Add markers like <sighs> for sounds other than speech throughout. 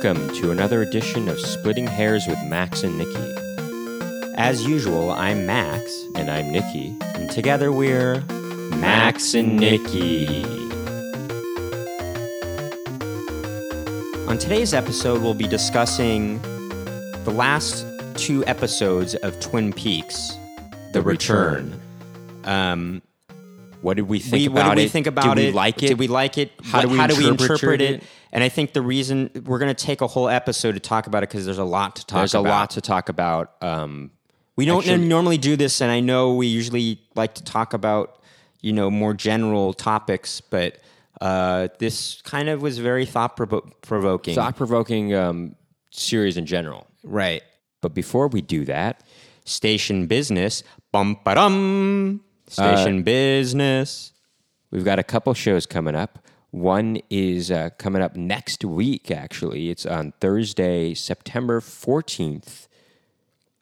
Welcome to another edition of Splitting Hairs with Max and Nikki. As usual, I'm Max, And I'm Nikki. and together we're Max and Nikki. On today's episode, we'll be discussing the last two episodes of Twin Peaks, The, Return. Um, What did we think we, about what did it? we think about did it? we like it? Did we like it? How do we how do we interpret it? it? And I think the reason we're going to take a whole episode to talk about it because there's a lot to talk There's about. a lot to talk about. Um, We don't Actually- normally do this, and I know we usually like to talk about you know more general topics, but uh, this kind of was very thought provo- provoking. thought provoking um, series in general. right? But before we do that, Station business, bum ba dum. Station business. we've got a couple shows coming up. One is uh, coming up next week, actually. It's on Thursday, September 14th,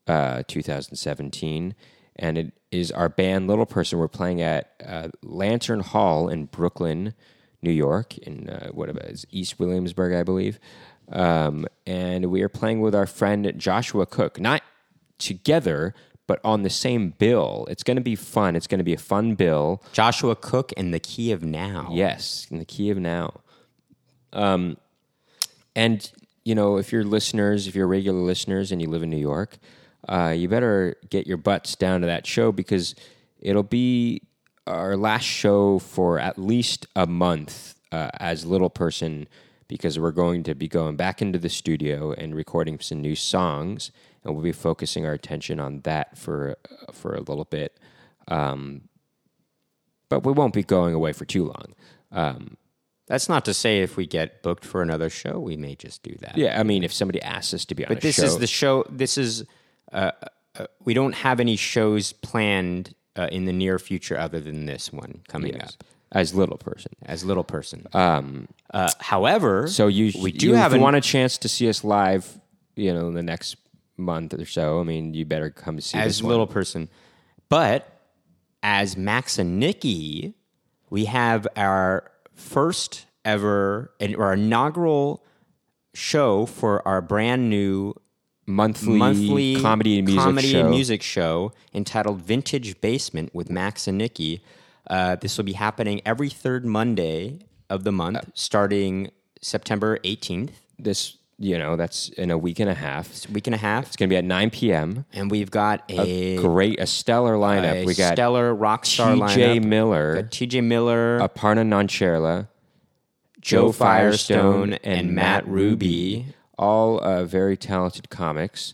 uh, 2017. And it is our band Little Person. We're playing at uh, Lantern Hall in Brooklyn, New York, in uh, what about is East Williamsburg, I believe. Um, and we are playing with our friend Joshua Cook, not together, but on the same bill. It's going to be fun. It's going to be a fun bill. Joshua Cook and the Key of Now. Yes, in the key of now. Um, and you know, if you're listeners, if you're regular listeners, and you live in New York, uh, you better get your butts down to that show because it'll be our last show for at least a month uh, as Little Person because we're going to be going back into the studio and recording some new songs, and we'll be focusing our attention on that for for a little bit. Um, but we won't be going away for too long. Um, That's not to say if we get booked for another show, we may just do that. yeah, I mean, if somebody asks us to be on But a this show, is the show. This is uh, uh, we don't have any shows planned uh, in the near future other than this one coming Yes. up as little person. as little person. Um, uh, however, So you we do you have if you an- want a chance to see us live, you know, in the next month or so. I mean, you better come see as this one. little person, but as Max and Nikki, we have our first ever and our inaugural show for our brand new monthly, monthly comedy and music comedy show. and music show entitled Vintage Basement with Max and Nikki. Uh, this will be happening every third Monday of the month, starting September 18th, This, you know, that's in a week and a half. It's a week and a half. It's going to be at 9 p.m. And we've got a, Great, a stellar lineup. a we got a stellar rock star T.J. lineup. Miller, TJ Miller, Aparna Nancherla, Joe Firestone, and Matt Ruby. all uh, very talented comics.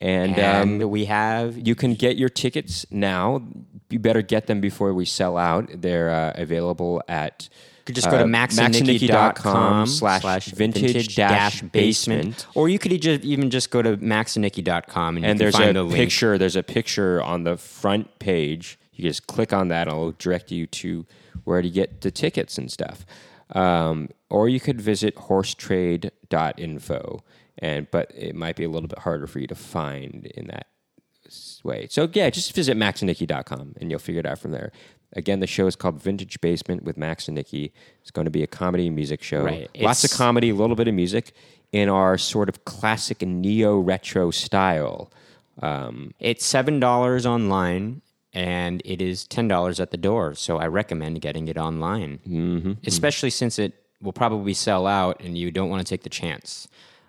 And, and um, we have You can get your tickets now. You better get them before we sell out. They're uh, available at could just go to uh, maxandnikki.com slash vintage dash basement. Or you could just, even just go to maxandnikki.com and, you And there's find a the link. picture. There's a picture on the front page. You just click on that, and it'll direct you to where to get the tickets and stuff. Um, or you could visit horsetrade.info, and but it might be a little bit harder for you to find in that way. So yeah, just visit maxandnikki.com and you'll figure it out from there. Again, the show is called Vintage Basement with Max and Nikki. It's going to be a comedy and music show. Right. Lots of comedy, a little bit of music in our sort of classic neo retro style. Um, It's seven dollars online, and it is ten dollars at the door. So I recommend getting it online, mm-hmm. especially since it will probably sell out, and you don't want to take the chance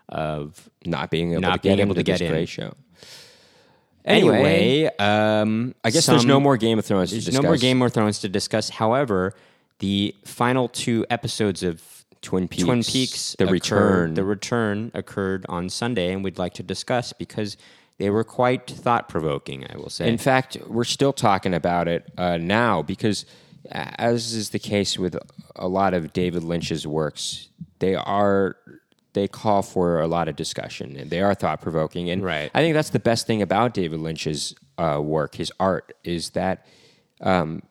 of. not being able Not to get being able to get in. show. Anyway, um, I guess there's no more Game of Thrones. There's to no more. Game of Thrones to discuss. However, the final two episodes of Twin Peaks, Twin Peaks, The occurred- Return. the return occurred on Sunday, and we'd like to discuss because they were quite thought provoking. I will say. In fact, we're still talking about it uh, now because, as is the case with a lot of David Lynch's works, they are they call for a lot of discussion and they are thought provoking. And Right. I think that's the best thing about David Lynch's uh, work, his art, is that um,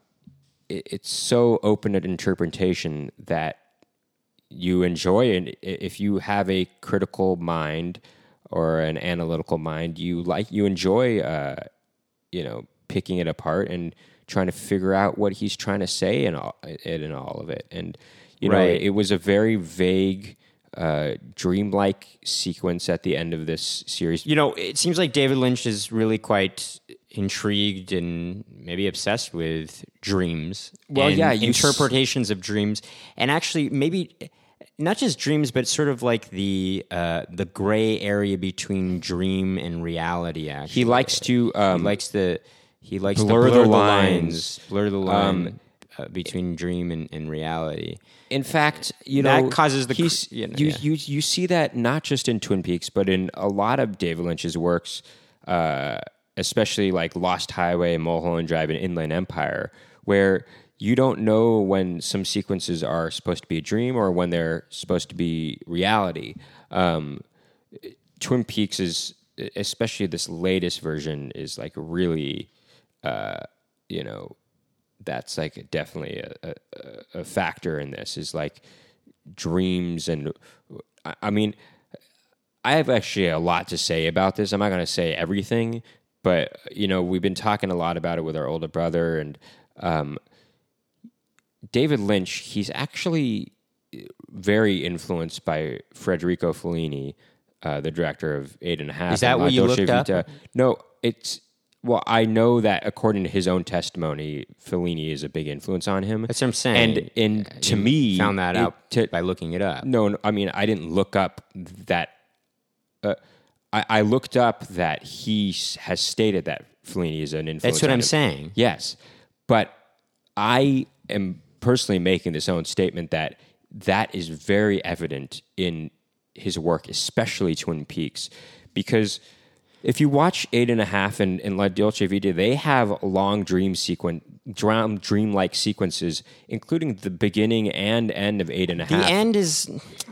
it, it's so open at interpretation that you enjoy it if you have a critical mind or an analytical mind you like you enjoy uh, you know picking it apart and trying to figure out what he's trying to say in all it in all of it and you know Right. it was a very vague uh, dreamlike sequence at the end of this series. You know, it seems like David Lynch is really quite intrigued and maybe obsessed with dreams. Well, and yeah, you s- interpretations of dreams, and actually maybe not just dreams, but sort of like the uh, the gray area between dream and reality. Actually, He likes to um, he likes the he likes blur blur the lines. lines, blur the line uh, between dream and, and reality. In fact, you know That causes the you know, you, yeah. you you see that not just in Twin Peaks, but in a lot of David Lynch's works, uh, especially like Lost Highway, Mulholland Drive, and Inland Empire, where you don't know when some sequences are supposed to be a dream or when they're supposed to be reality. Um, Twin Peaks is, especially this latest version, is like really, uh, you know, that's like definitely a, a, a factor in this is like dreams and I- mean I have actually a lot to say about this. I'm not going to say everything, but you know we've been talking a lot about it with our older brother and um, David Lynch. He's actually very influenced by Federico Fellini, uh, the director of Eight and a Half. Is that what you Dolce looked up? No, it's well, I know that according to his own testimony, Fellini is a big influence on him. That's what I'm saying. And and to You me, found that it- out to- by looking it up. no, no, I mean, I didn't look up that. Uh, I, I looked up that he s- has stated that Fellini is an influence. That's what on I'm him. saying. Yes, but I am personally making this own statement that that is very evident in his work, especially Twin Peaks, because if you watch Eight and a Half and, and La Dolce Vita, they have long dream sequence, dream dreamlike sequences, including the beginning and end of Eight and a The Half. end is,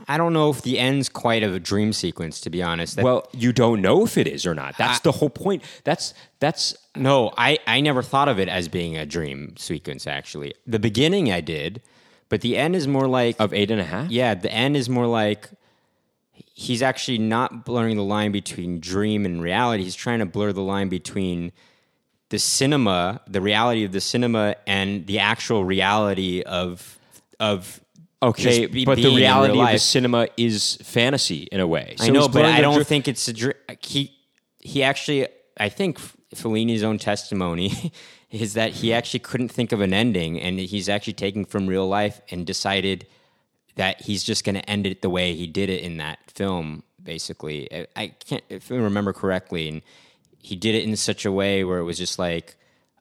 I don't know if the end's quite of a dream sequence, to be honest. That, Well, you don't know if it is or not. That's the whole point. That's that's no, I, I never thought of it as being a dream sequence, actually. The beginning I did, but the end is more like, of eight and a half. yeah, the end is more like he's actually not blurring the line between dream and reality. He's trying to blur the line between the cinema, the reality of the cinema, and the actual reality of of Okay, just but the reality real of the cinema is fantasy in a way. I know, but I don't dr- think it's a dr- he. He actually, I think Fellini's own testimony <laughs> is that he actually couldn't think of an ending, and he's actually taking from real life and decided that he's just going to end it the way he did it in that film. Basically, I, I can't if I remember correctly, and he did it in such a way where it was just like.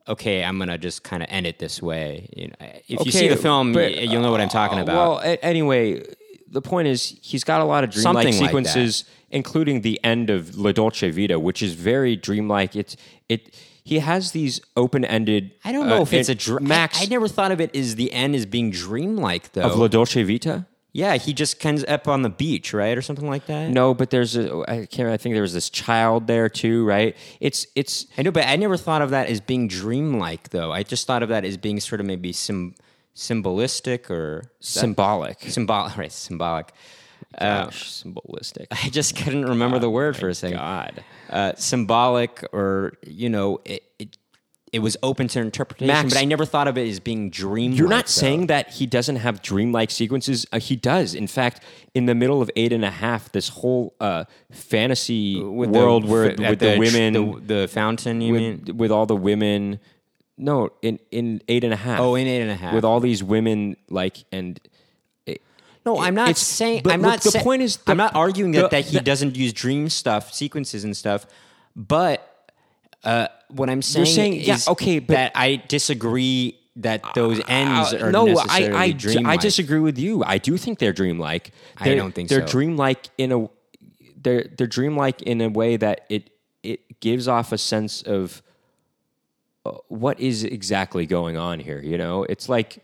Okay, I'm gonna just kind of end it this way. You know, if you see the film, but, you'll know what I'm talking uh, about. Well, a- anyway, the point is he's got a lot of dreamlike Something like sequences, including the end of La Dolce Vita, which is very dreamlike. It's it. He has these open-ended. I don't know uh, if it's a dr- max I, I never thought of it as the end as being dreamlike though. of La Dolce Vita. yeah, he just ends up on the beach, right, or something like that. No, but there's a. I can't. I think there was this child there too, right? It's it's I know, but I never thought of that as being dreamlike though. I just thought of that as being sort of maybe sim- symbolistic or symbolic. symbolic, <laughs> right? Symbolic. Uh, symbolistic. <laughs> I just couldn't remember the word for a second. God. Uh, symbolic, or you know, it, it it was open to interpretation, Max, but I never thought of it as being dreamlike. You're not though. saying that he doesn't have dreamlike sequences. Uh, he does. In fact, in the middle of eight and a half, this whole uh, fantasy With the- world where at with the, tr- women, the, the fountain. You mean? with, with all the women. No, in in eight and a half. Oh, in Eight and a Half. with all these women, like and. No, I'm not it's- saying. but I'm look, not. the say- point is the- I'm not arguing that, the- that he the- doesn't use dream stuff, sequences and stuff. But uh, what I'm saying, is. You're saying- yeah, okay, but- that I disagree that those ends are no, I, I, I dreamlike. disagree with you. I do think they're dreamlike. I They're- don't think they're so. dreamlike in a they're they're dreamlike in a way that it it gives off a sense of uh, what is exactly going on here. You know, it's like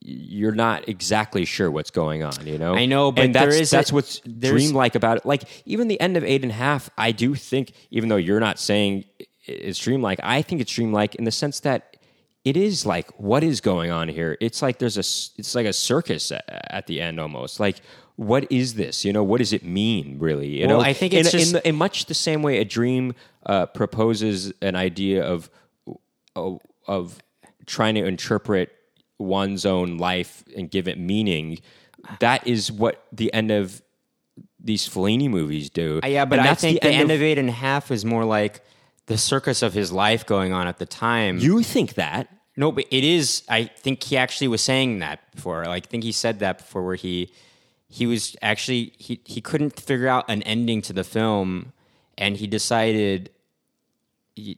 you're not exactly sure what's going on. You know, I know, but and that's there is a- that's what's dreamlike about it. Like even the end of eight and a half, I do think, even though you're not saying it's dreamlike, I think it's dreamlike in the sense that it is like what is going on here. It's like there's a it's like a circus a- at the end almost. Like what is this? You know, what does it mean really? You Well, know, I think in, it's in, just- the, in much the same way a dream uh, proposes an idea of of, of trying to interpret one's own life and give it meaning. that is what the end of these Fellini movies do. Uh, yeah, but And I that's think the, end of, of eight and a half is more like the circus of his life going on at the time. you think that. No, but it is. I think he actually was saying that before. Like, I think he said that before, where he he was actually he he couldn't figure out an ending to the film, and he decided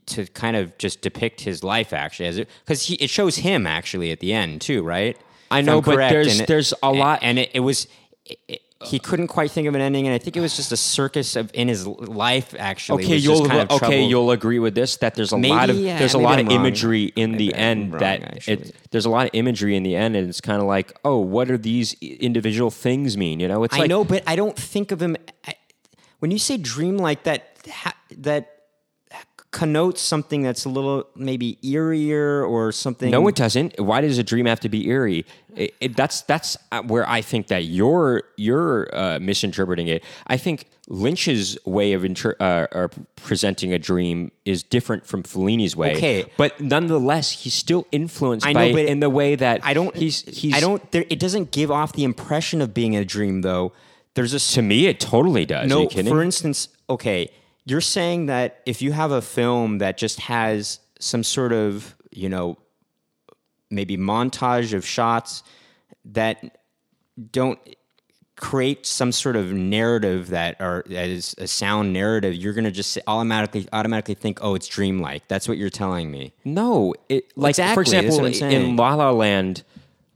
to kind of just depict his life actually as it because he it shows him actually at the end too, right? I know, but correct, there's- it- there's a lot- and it, it was. It, it- he couldn't quite think of an ending, and I think it was just a circus of in his life. Actually, Okay, you'll kind of okay, you'll agree with this that there's a Maybe, lot of yeah, there's a lot I'm of wrong. imagery in the I'm end wrong, that actually. it, there's a lot of imagery in the end, and it's kind of like, oh, what do these individual things mean? You know, it's I like know, but I don't think of him. I, when you say dream like that that connotes something that's a little maybe eerier or something. No, it doesn't. Why does a dream have to be eerie? It, it, that's that's uh, where I think that you're you're uh, misinterpreting it. I think Lynch's way of inter- uh, or presenting a dream is different from Fellini's way. Okay. but nonetheless, he's still influenced I know, by but in the way that I don't. He's he's. I don't. There, it doesn't give off the impression of being a dream, though. There's a To me, it totally does. No. you kidding? For instance, okay, you're saying that if you have a film that just has some sort of you know maybe montage of shots that don't create some sort of narrative that are that is a sound narrative you're going to just automatically automatically think oh it's dreamlike that's what you're telling me No, it like Exactly, for example, in. La La Land,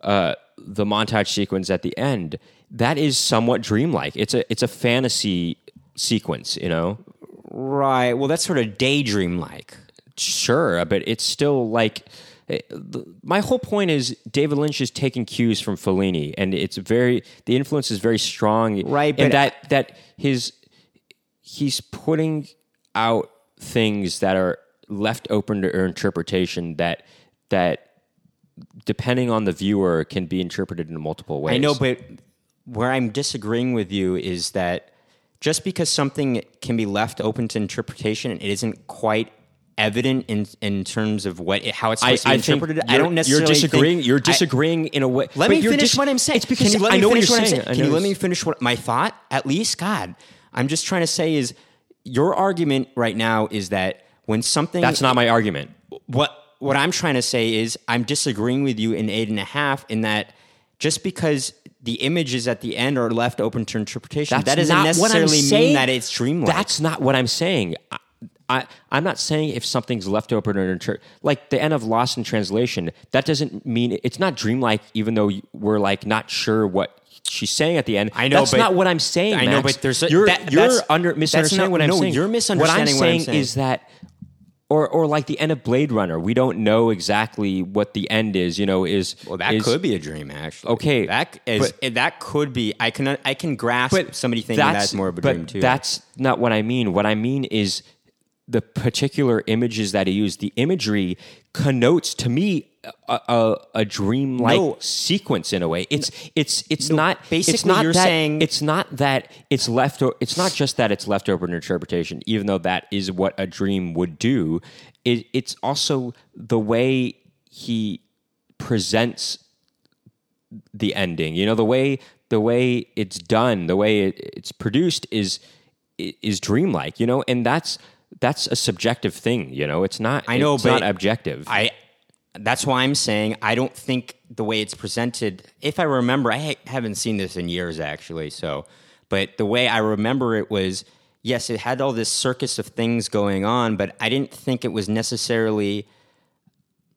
uh, the montage sequence at the end that is somewhat dreamlike. It's a it's a fantasy sequence, you know. Right. Well that's sort of daydream like Sure, but it's still like eh, my whole point is David Lynch is taking cues from Fellini, and it's very the influence is very strong, Right, And but- that that his he's putting out things that are left open to interpretation that that depending on the viewer can be interpreted in multiple ways. I know, but where I'm disagreeing with you is that just because something can be left open to interpretation, it isn't quite evident in in terms of what it, how it's I, to be I interpreted. I don't necessarily You're disagreeing. Think, you're I- disagreeing in a way. let me finish dis- what I'm saying. It's because Can you let I know what you're saying. saying? Can you let me finish what my thought? At least, God, I'm just trying to say is your argument right now is that when something That's not my argument. what what I'm trying to say is I'm disagreeing with you in eight and a half in that just because the images at the end are left open to interpretation, That's that doesn't what I'm necessarily mean that it's dreamlike. That's not what I'm saying. I, I, I'm not saying if something's left open or inter- like the end of Lost in Translation. That doesn't mean it's not dreamlike, even though we're like not sure what she's saying at the end. I know, that's not what I'm saying. I know, but there's a- you're that- you're under misunderstanding not- what I'm no, saying. you're misunderstanding What what I'm I'm saying saying. is that. Or, or like the end of Blade Runner, we don't know exactly what the end is. You know, is well, that is- could be a dream, actually. Okay, that is eh, that could be. I can I can grasp somebody thinking that's, more of a but dream too. That's not what I mean. What I mean is the particular images that he used. The imagery connotes to me a, a, a dream-like No. sequence in a way. It's it's it's not it's basically not you're that, saying- it's not that it's left. It's not just that it's left open interpretation. Even though that is what a dream would do, it, it's also the way he presents the ending. You know, the way the way it's done, the way it, it's produced is is dreamlike. You know, and that's that's a subjective thing. You know, it's not. I know, it's but not objective. I that's why I'm saying I don't think the way it's presented. If I remember, I ha- haven't seen this in years actually. So, but the way I remember it was yes, it had all this circus of things going on, but I didn't think it was necessarily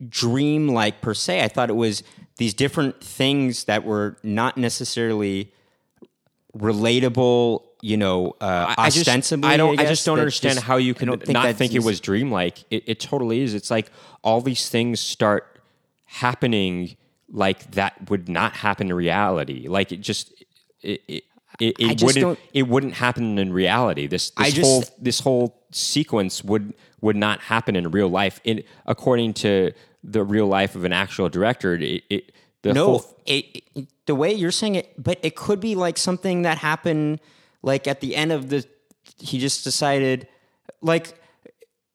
dream-like per se. I thought it was these different things that were not necessarily relatable. You know, uh, I just- ostensibly. I don't. I, guess, just don't understand just- how you can don't not think it was dreamlike. It, it totally is. It's like all these things start happening like that would not happen in reality. Like it just it it, it, it wouldn't it wouldn't happen in reality. This this I just- whole this whole sequence would would not happen in real life. In according to the real life of an actual director, it, it the no, whole it, it- the way you're saying it, but it could be like something that happened, like at the end of the. He just decided, like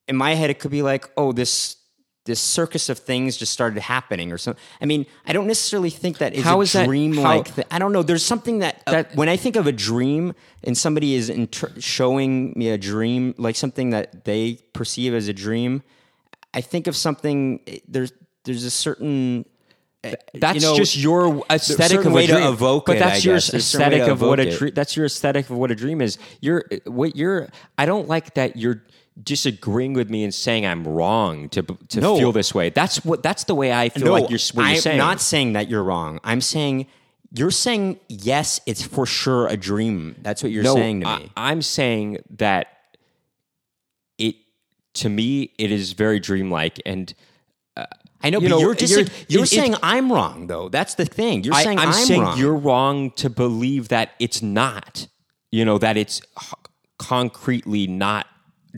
in my head, it could be like, oh, this this circus of things just started happening or something. I mean, I don't necessarily think that is How a is that- dream-like. how- I don't know. There's something that, uh, when I think of a dream and somebody is inter- showing me a dream, like something that they perceive as a dream, I think of something. There's there's a certain. That's you know, just your aesthetic of way a to evoke but it, that's your guess. There's a certain way aesthetic of what a dream. That's your aesthetic of what a dream is. You're what you're. I don't like that you're disagreeing with me and saying I'm wrong to to No. feel this way. That's what. That's the way I feel like you're. What I'm you're saying. not saying that you're wrong. I'm saying you're saying yes, it's for sure a dream. That's what you're no, saying to me. I, I'm saying that it to me it is very dreamlike and. I know, you but know, you're just you're- you're it- it- saying I'm wrong though. That's the thing. You're I, saying I'm I'm, saying wrong. you're wrong to believe that it's not. You know that it's h- concretely not.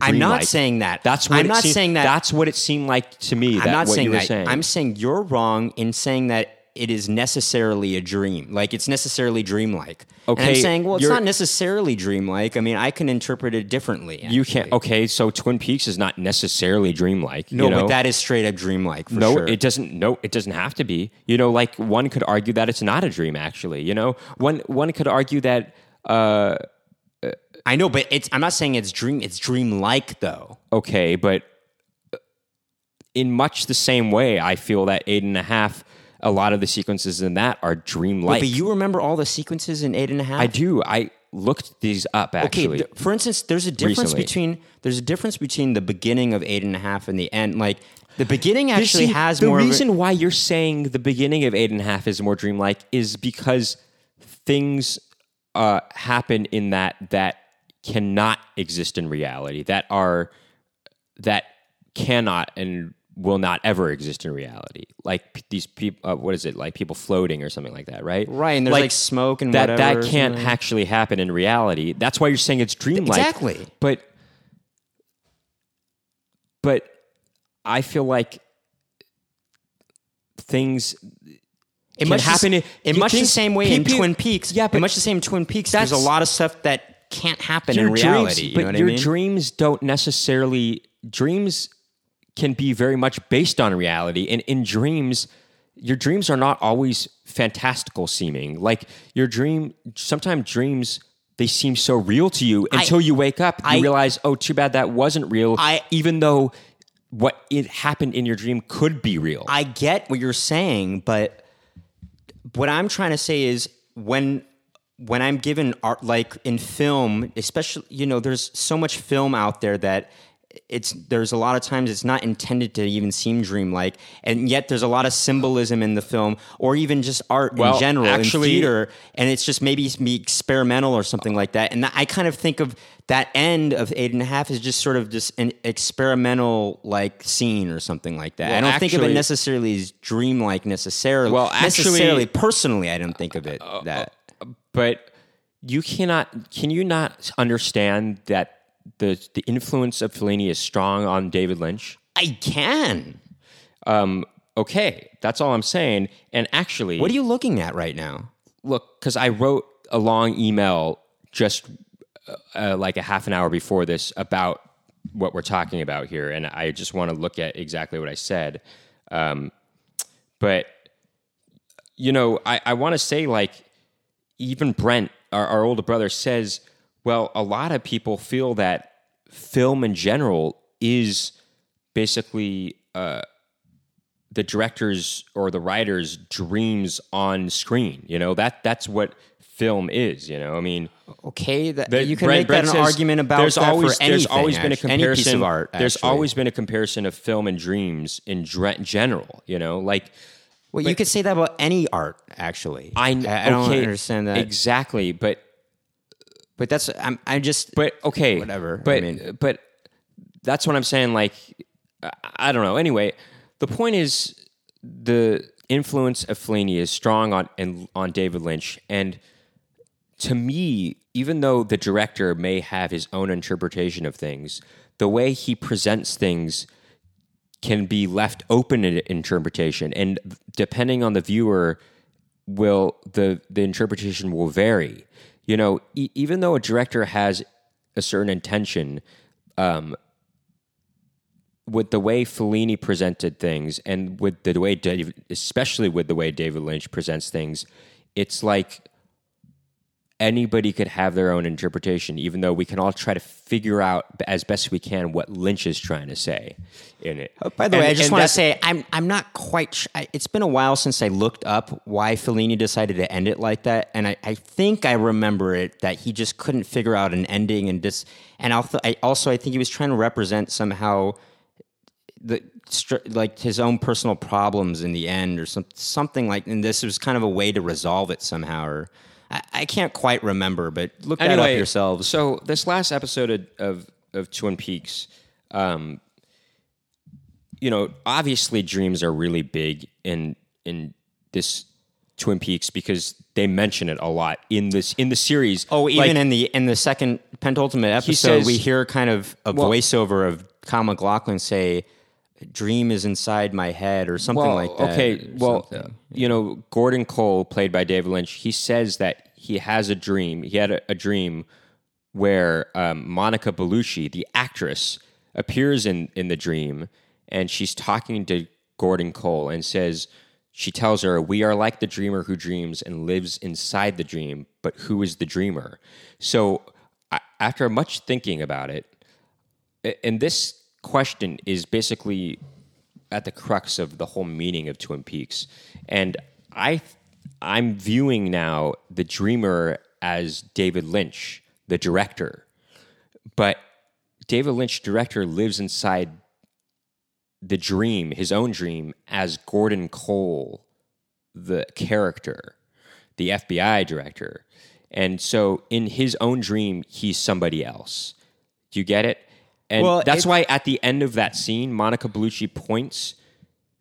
I'm not saying that. That's what I'm not seemed- saying that- That's what it seemed like to me. I'm not saying that. Saying. I'm saying you're wrong in saying that it is necessarily a dream. Like it's necessarily dreamlike. Okay. And I'm saying, well, it's not necessarily dreamlike. I mean, I can interpret it differently. you can't. Okay, so Twin Peaks is not necessarily dreamlike. No, you know? but that is straight up dreamlike. For no, sure. it doesn't. No, it doesn't have to be. You know, like one could argue that it's not a dream. Actually, you know, one one could argue that. Uh, I know, but it's. I'm not saying it's dream. It's dreamlike though. okay, but in much the same way, I feel that eight and a half. A lot of the sequences in that are dreamlike. But you remember all the sequences in eight and a half? I do. I looked these up Okay, actually. th- for instance, there's a difference Recently. between there's a difference between the beginning of eight and a half and the end. Like the beginning actually See, has the more. reason of why you're saying the beginning of eight and a half is more dreamlike is because things uh, happen in that that cannot exist in reality that are that cannot and will not ever exist in reality like p- these people uh, what is it like people floating or something like that right right, and there's like, smoke and that whatever. that can't actually happen in reality. That's why you're saying it's dreamlike. Exactly. But but I feel like things It can much happen The, in- in much the same way in Twin Peaks. Yeah, in but much the same Twin Peaks. There's a lot of stuff that can't happen in reality. dreams, you but know what your I mean? dreams don't necessarily dreams can be very much based on reality. And in dreams your dreams are not always fantastical seeming. Like your dream sometimes dreams they seem so real to you until you wake up. You I- realize oh too bad that wasn't real I- even though what it happened in your dream could be real. I get what you're saying, but what I'm trying to say is when when I'm given art like in film, especially you know, there's so much film out there that it's there's a lot of times it's not intended to even seem dreamlike, and yet there's a lot of symbolism in the film, or even just art Well, in general actually- in theater, and it's just maybe be experimental or something like that. And I kind of think of that end of eight and a half as just sort of just an experimental like scene or something like that. Well, I don't think of it necessarily as dreamlike necessarily. Well, actually- necessarily, personally, I don't think of it uh, that. Uh, but you cannot can you not understand that the the influence of Fellini is strong on David Lynch I can. um, okay, that's all I'm saying. And actually, What are you looking at right now? look? Because I wrote a long email just uh, like a half an hour before this about what we're talking about here, and I just want to look at exactly what I said. Um, but you know, I, I want to say like even Brent, our, our older brother, says, well, a lot of people feel that film in general is basically uh, the director's or the writer's dreams on screen. You know that that's what film is. You know, I mean, Okay, that, the- you can Brent- make Brent that an argument about there's always anything, there's always been a comparison of art. There's always been a comparison of film and dreams in general. You know, like well, you could say that about any art. Actually, I, I don't okay, understand that. exactly, but but that's I'm I'm just But okay, Whatever, But I But mean- but that's what I'm saying. Like I, I don't know. Anyway, the point is the influence of Fellini is strong on and on David Lynch, and to me, even though the director may have his own interpretation of things, the way he presents things can be left open to interpretation, and depending on the viewer, will the the interpretation will vary. You know, e- even though a director has a certain intention, um, with the way Fellini presented things, and with the way, Dave, especially with the way David Lynch presents things, it's like anybody could have their own interpretation, even though we can all try to figure out as best we can what Lynch is trying to say in it. Oh, By the And- way, I just want to say I'm I'm not quite. Sh- I, it's been a while since I looked up why Fellini decided to end it like that, and I, I think I remember it that he just couldn't figure out an ending, and just and also I, also I think he was trying to represent somehow the like his own personal problems in the end, or some, something like. And this was kind of a way to resolve it somehow, or I, I can't quite remember, but look that up yourselves. So this last episode of of, of Twin Peaks, um, you know, obviously dreams are really big in in this Twin Peaks because they mention it a lot in this in the series. Oh, even Like, in the in the second penultimate episode, says- we hear kind of a Well- voiceover of Kyle MacLachlan say, "Dream is inside my head" or something well, like that. Okay, well, something. you know, Gordon Cole, played by David Lynch, he says that he has a dream. He had a, a dream where um, Monica Bellucci, the actress, appears in in the dream, and she's talking to Gordon Cole and says. She tells her, We are like the dreamer who dreams and lives inside the dream, but who is the dreamer? So, I, after much thinking about it, and this question is basically at the crux of the whole meaning of Twin Peaks. And I I'm viewing now the dreamer as David Lynch, the director. But David Lynch director lives inside the dream, his own dream as Gordon Cole, the character, the FBI director. And so in his own dream, he's somebody else. Do you get it? And Well, that's why at the end of that scene, Monica Bellucci points.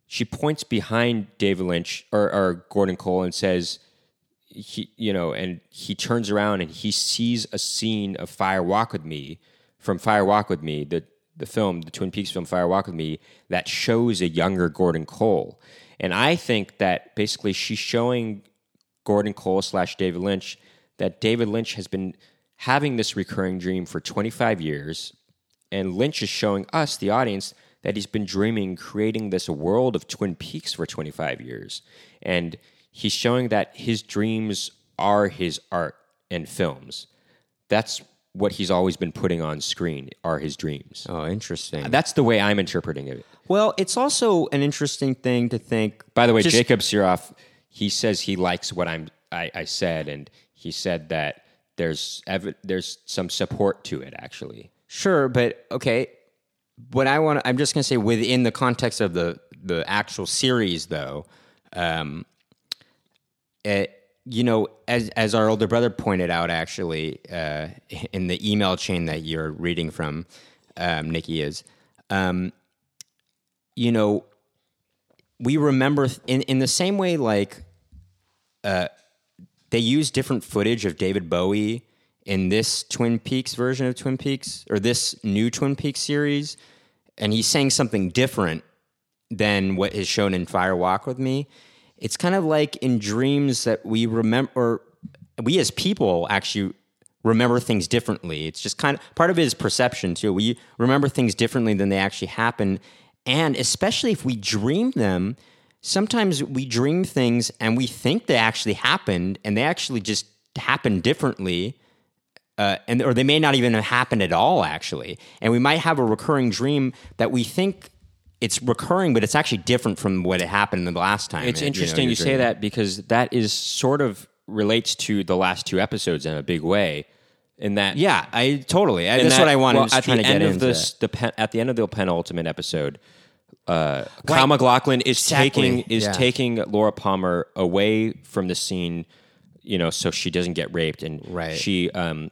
She points behind David Lynch or, or Gordon Cole and says, he, you know, and he turns around and he sees a scene of Fire Walk with Me from Fire Walk with Me, the the film, the Twin Peaks film Fire Walk with Me, that shows a younger Gordon Cole. And I think that basically she's showing Gordon Cole slash David Lynch that David Lynch has been having this recurring dream for 25 years. And Lynch is showing us, the audience, that he's been dreaming, creating this world of Twin Peaks for 25 years. And he's showing that his dreams are his art and films. That's what he's always been putting on screen are his dreams. oh, interesting. That's the way I'm interpreting it. well, it's also an interesting thing to think. By the way, just- Jacob Siroff, he says he likes what I'm I, I said, and he said that there's ev- there's some support to it actually. Sure, but okay. What I want, I'm just going to say within the context of the the actual series, though, um, it, you know, as as our older brother pointed out, actually, uh, in the email chain that you're reading from, um, Nikki is, um, you know, we remember th- in in the same way, like uh, they use different footage of David Bowie in this Twin Peaks version of Twin Peaks or this new Twin Peaks series, and he's saying something different than what is shown in Fire Walk with Me. It's kind of like in dreams that we remember, or we as people actually remember things differently. It's just kind of part of it is perception too. We remember things differently than they actually happen, and especially if we dream them. Sometimes we dream things and we think they actually happened, and they actually just happen differently uh, and or they may not even have happened at all actually and we might have a recurring dream that we think it's recurring but it's actually different from what it happened the last time It's it- interesting know, you, say that because that is sort of relates to the last two episodes in a big way. In that, yeah i totally I, that's that- what i wanted well, at the to get end of into this. The pen, at the end of the penultimate episode, uh, Kyle MacLachlan is Exactly. taking is Yeah. taking Laura Palmer away from the scene, you know, so she doesn't get raped, and Right. she um,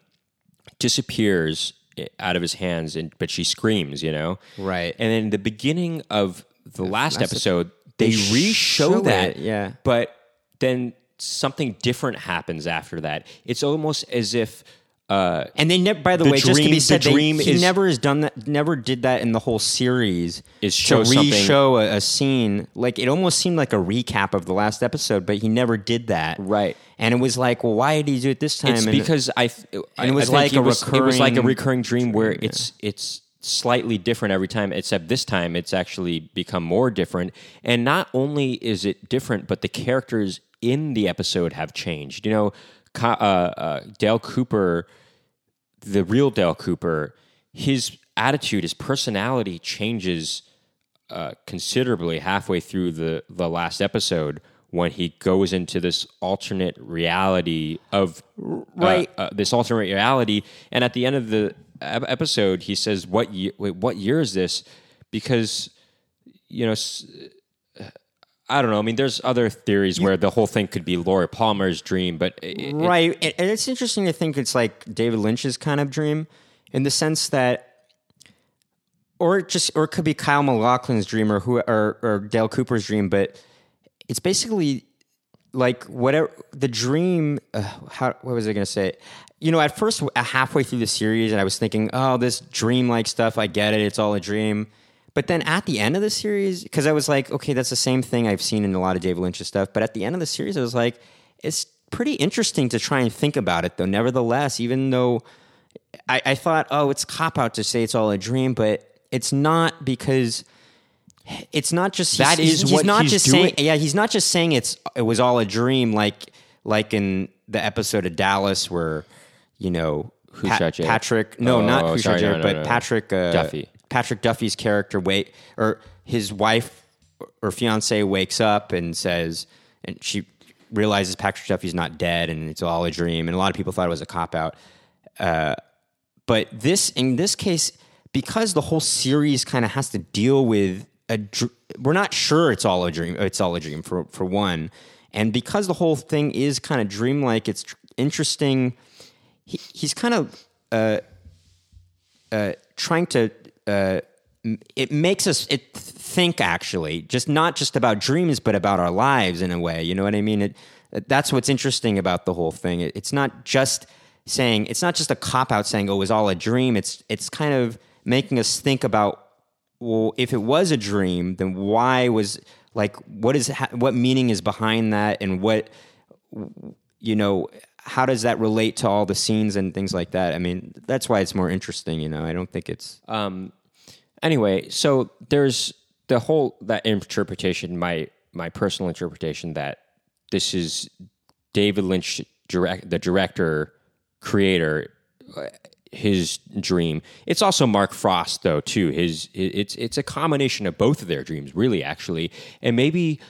disappears out of his hands, and but she screams, you know, Right. And then the beginning of the last episode, they, they re-show show that, it, yeah. but then something different happens after that. It's almost as if. Uh, and they never by the, The way just to dream- be the said they- dream he is- never has done that never did that in the whole series Is to show something- re-show a, a scene like it almost seemed like a recap of the last episode but he never did that Right. and it was like well why did he do it this time It's and because I, th- I it was I like a was, it was like a recurring recurring dream where it's it's slightly different every time, except this time it's actually become more different. And not only is it different, but the characters in the episode have changed. You know, uh, uh, Dale Cooper, the real Dale Cooper, his attitude, his personality changes uh, considerably halfway through the the last episode when he goes into this alternate reality of uh, right uh, this alternate reality, and at the end of the episode, he says, "What year? Wait, what year is this?" Because you know. I don't know. I mean, there's other theories where the whole thing could be Laura Palmer's dream, but it, right. It, and it's interesting to think it's like David Lynch's kind of dream, in the sense that or it just or it could be Kyle MacLachlan's dream or who or, or Dale Cooper's dream, but it's basically like whatever the dream. Uh, how what was I going to say? You know, at first, halfway through the series, and I was thinking, oh, this dream-like stuff, I get it, it's all a dream. But then at the end of the series, because I was like, okay, that's the same thing I've seen in a lot of David Lynch's stuff. But at the end of the series, I was like, it's pretty interesting to try and think about it, though. Nevertheless, even though I, I thought, oh, it's cop out to say it's all a dream, but it's not because it's not just that is he's, what not he's just doing. saying yeah he's not just saying it's it was all a dream like like in the episode of Dallas where you know Patrick no oh, not no, no, but no, Patrick uh, Duffy Patrick Duffy's character wait or his wife or fiance wakes up and says and she realizes Patrick Duffy's not dead and it's all a dream. And a lot of people thought it was a cop out. Uh, but this in this case because the whole series kind of has to deal with a dr- we're not sure it's all a dream it's all a dream for for one. And because the whole thing is kind of dreamlike it's tr- interesting he, he's kind of uh, uh, trying to uh, it makes us it think actually just not just about dreams but about our lives in a way you know what i mean it that's what's interesting about the whole thing it, it's not just saying it's not just a cop out saying oh it was all a dream it's it's kind of making us think about well, if it was a dream, then why was like what is what meaning is behind that, and what you know how does that relate to all the scenes and things like that? I mean, that's why it's more interesting. You know, I don't think it's. Um, anyway, so there's the whole that interpretation. My my personal interpretation that this is David Lynch, direct the director, creator his dream. It's also Mark Frost though too. His it's it's a combination of both of their dreams, really, actually, and maybe.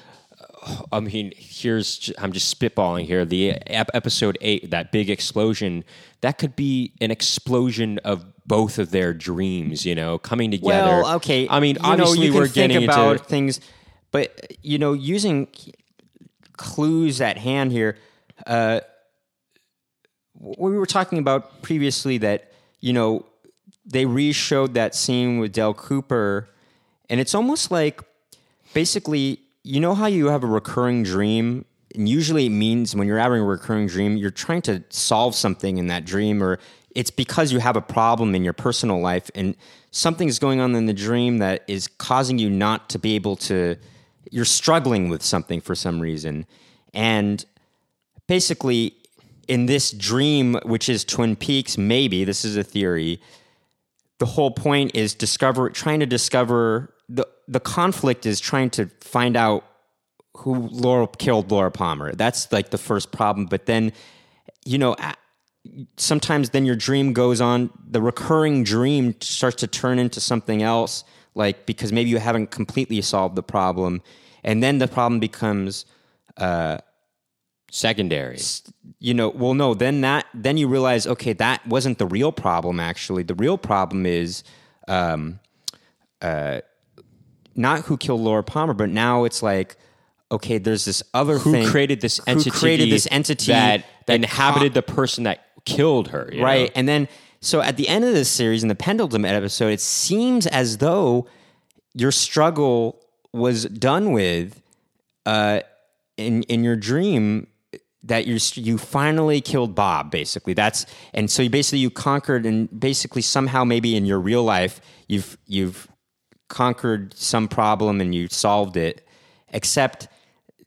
Uh, I mean, here's I'm just spitballing here. The episode eight, that big explosion, that could be an explosion of both of their dreams. You know, coming together. Well, okay. I mean, you obviously know, we're getting about into things, but you know, using clues at hand here. Uh, we were talking about previously that you know they re-showed that scene with Dale Cooper, and it's almost like basically you know how you have a recurring dream and usually it means when you're having a recurring dream you're trying to solve something in that dream or it's because you have a problem in your personal life and something's going on in the dream that is causing you not to be able to you're struggling with something for some reason and basically in this dream, which is Twin Peaks, maybe this is a theory. The whole point is discover, trying to discover the the conflict is trying to find out who Laura killed Laura Palmer. That's like the first problem. But then, you know, sometimes then your dream goes on. The recurring dream starts to turn into something else, like because maybe you haven't completely solved the problem, and then the problem becomes. Uh, secondary you know well no then that then you realize okay that wasn't the real problem actually the real problem is um uh not who killed laura palmer but now it's like okay there's this other who thing created this entity who created this entity that, that inhabited the person that killed her right know? and then so at the end of this series in the pendulum episode it seems as though your struggle was done with uh in in your dream that you you finally killed Bob. Basically, that's and so you basically you conquered and basically somehow maybe in your real life you've you've conquered some problem and you solved it. Except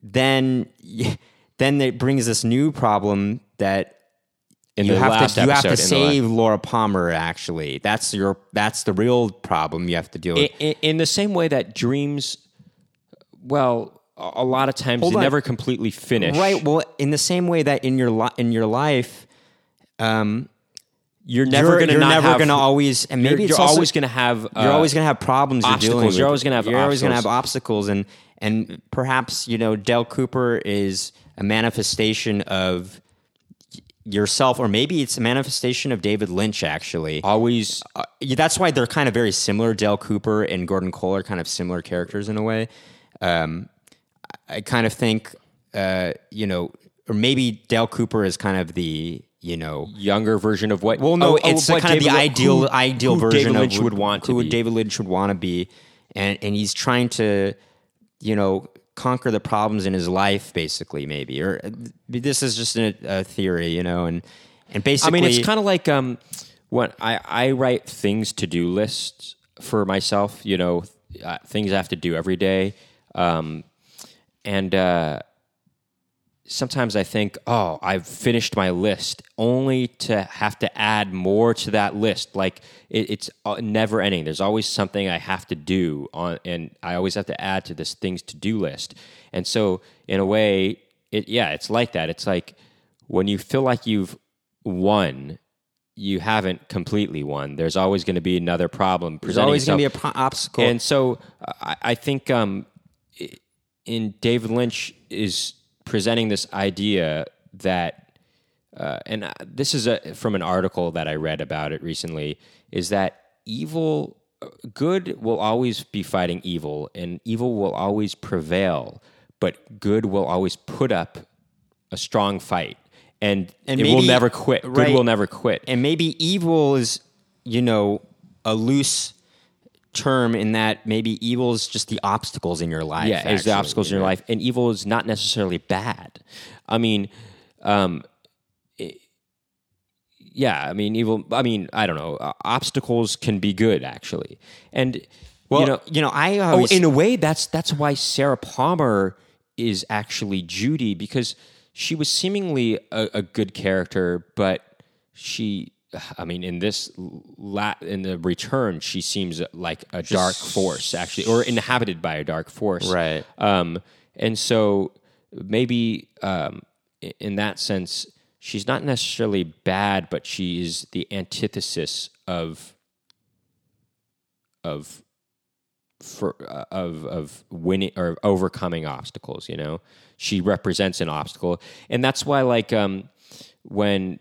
then <laughs> then it brings this new problem that in you the have last to you have episode. to save Laura Palmer. Actually, that's your that's the real problem you have to deal with. in, in, the same way that dreams, well, a lot of times Hold they on. never completely finish. Right. Well, in the same way that in your li- in your life, um, You're never going to you're never going to always, and maybe you're, it's you're also- always going to have. Uh, you're always going to have problems you're dealing with. You're always gonna have You're always going to have obstacles. obstacles, and and perhaps you know Dale Cooper is a manifestation of yourself, or maybe it's a manifestation of David Lynch. Actually, always. uh, yeah, that's why they're kind of very similar. Dale Cooper and Gordon Cole are kind of similar characters in a way. Um, I kind of think, uh, you know, or maybe Dale Cooper is kind of the, you know, younger version of what. well, no, oh, oh, it's what kind of the ideal, who- ideal who version David of Lynch would want to who. David Lynch would want to be, and and he's trying to, you know, conquer the problems in his life, basically, maybe. Or uh, this is just a, a theory, you know, and and I basically, mean, it's kind of like um, when I I write things to do lists for myself. You know, uh, things I have to do every day, um, and uh, sometimes I think, oh, I've finished my list, only to have to add more to that list. Like it, it's uh, never ending. There's always something I have to do on, and I always have to add to this things to do list. And so, in a way, it yeah, it's like that. It's like when you feel like you've won. You haven't completely won. There's always going to be another problem. there's always going to be a pro- obstacle. And so I, I think um, in David Lynch is presenting this idea that, uh, and uh, this is a, from an article that I read about it recently, is that evil, uh, good will always be fighting evil, and evil will always prevail, but good will always put up a strong fight. And, And it will never quit. Good right. will never quit. and maybe evil is you know a loose term in that maybe evil is just the obstacles in your life yeah, is the actually, obstacles in your life, and evil is not necessarily bad. I mean, um, it- yeah, I mean, evil. I mean, I don't know. Uh, obstacles can be good, actually, and well you know, you know i oh, in a way, that's that's why Sarah Palmer is actually Judy because she was seemingly a, a good character, but she. I mean, in this la- in the return, she seems like a dark force, actually, or inhabited by a dark force, Right. um, and so maybe um, in that sense, she's not necessarily bad, but she's the antithesis of of for uh, of of winning or overcoming obstacles. You know, she represents an obstacle, and that's why like um, when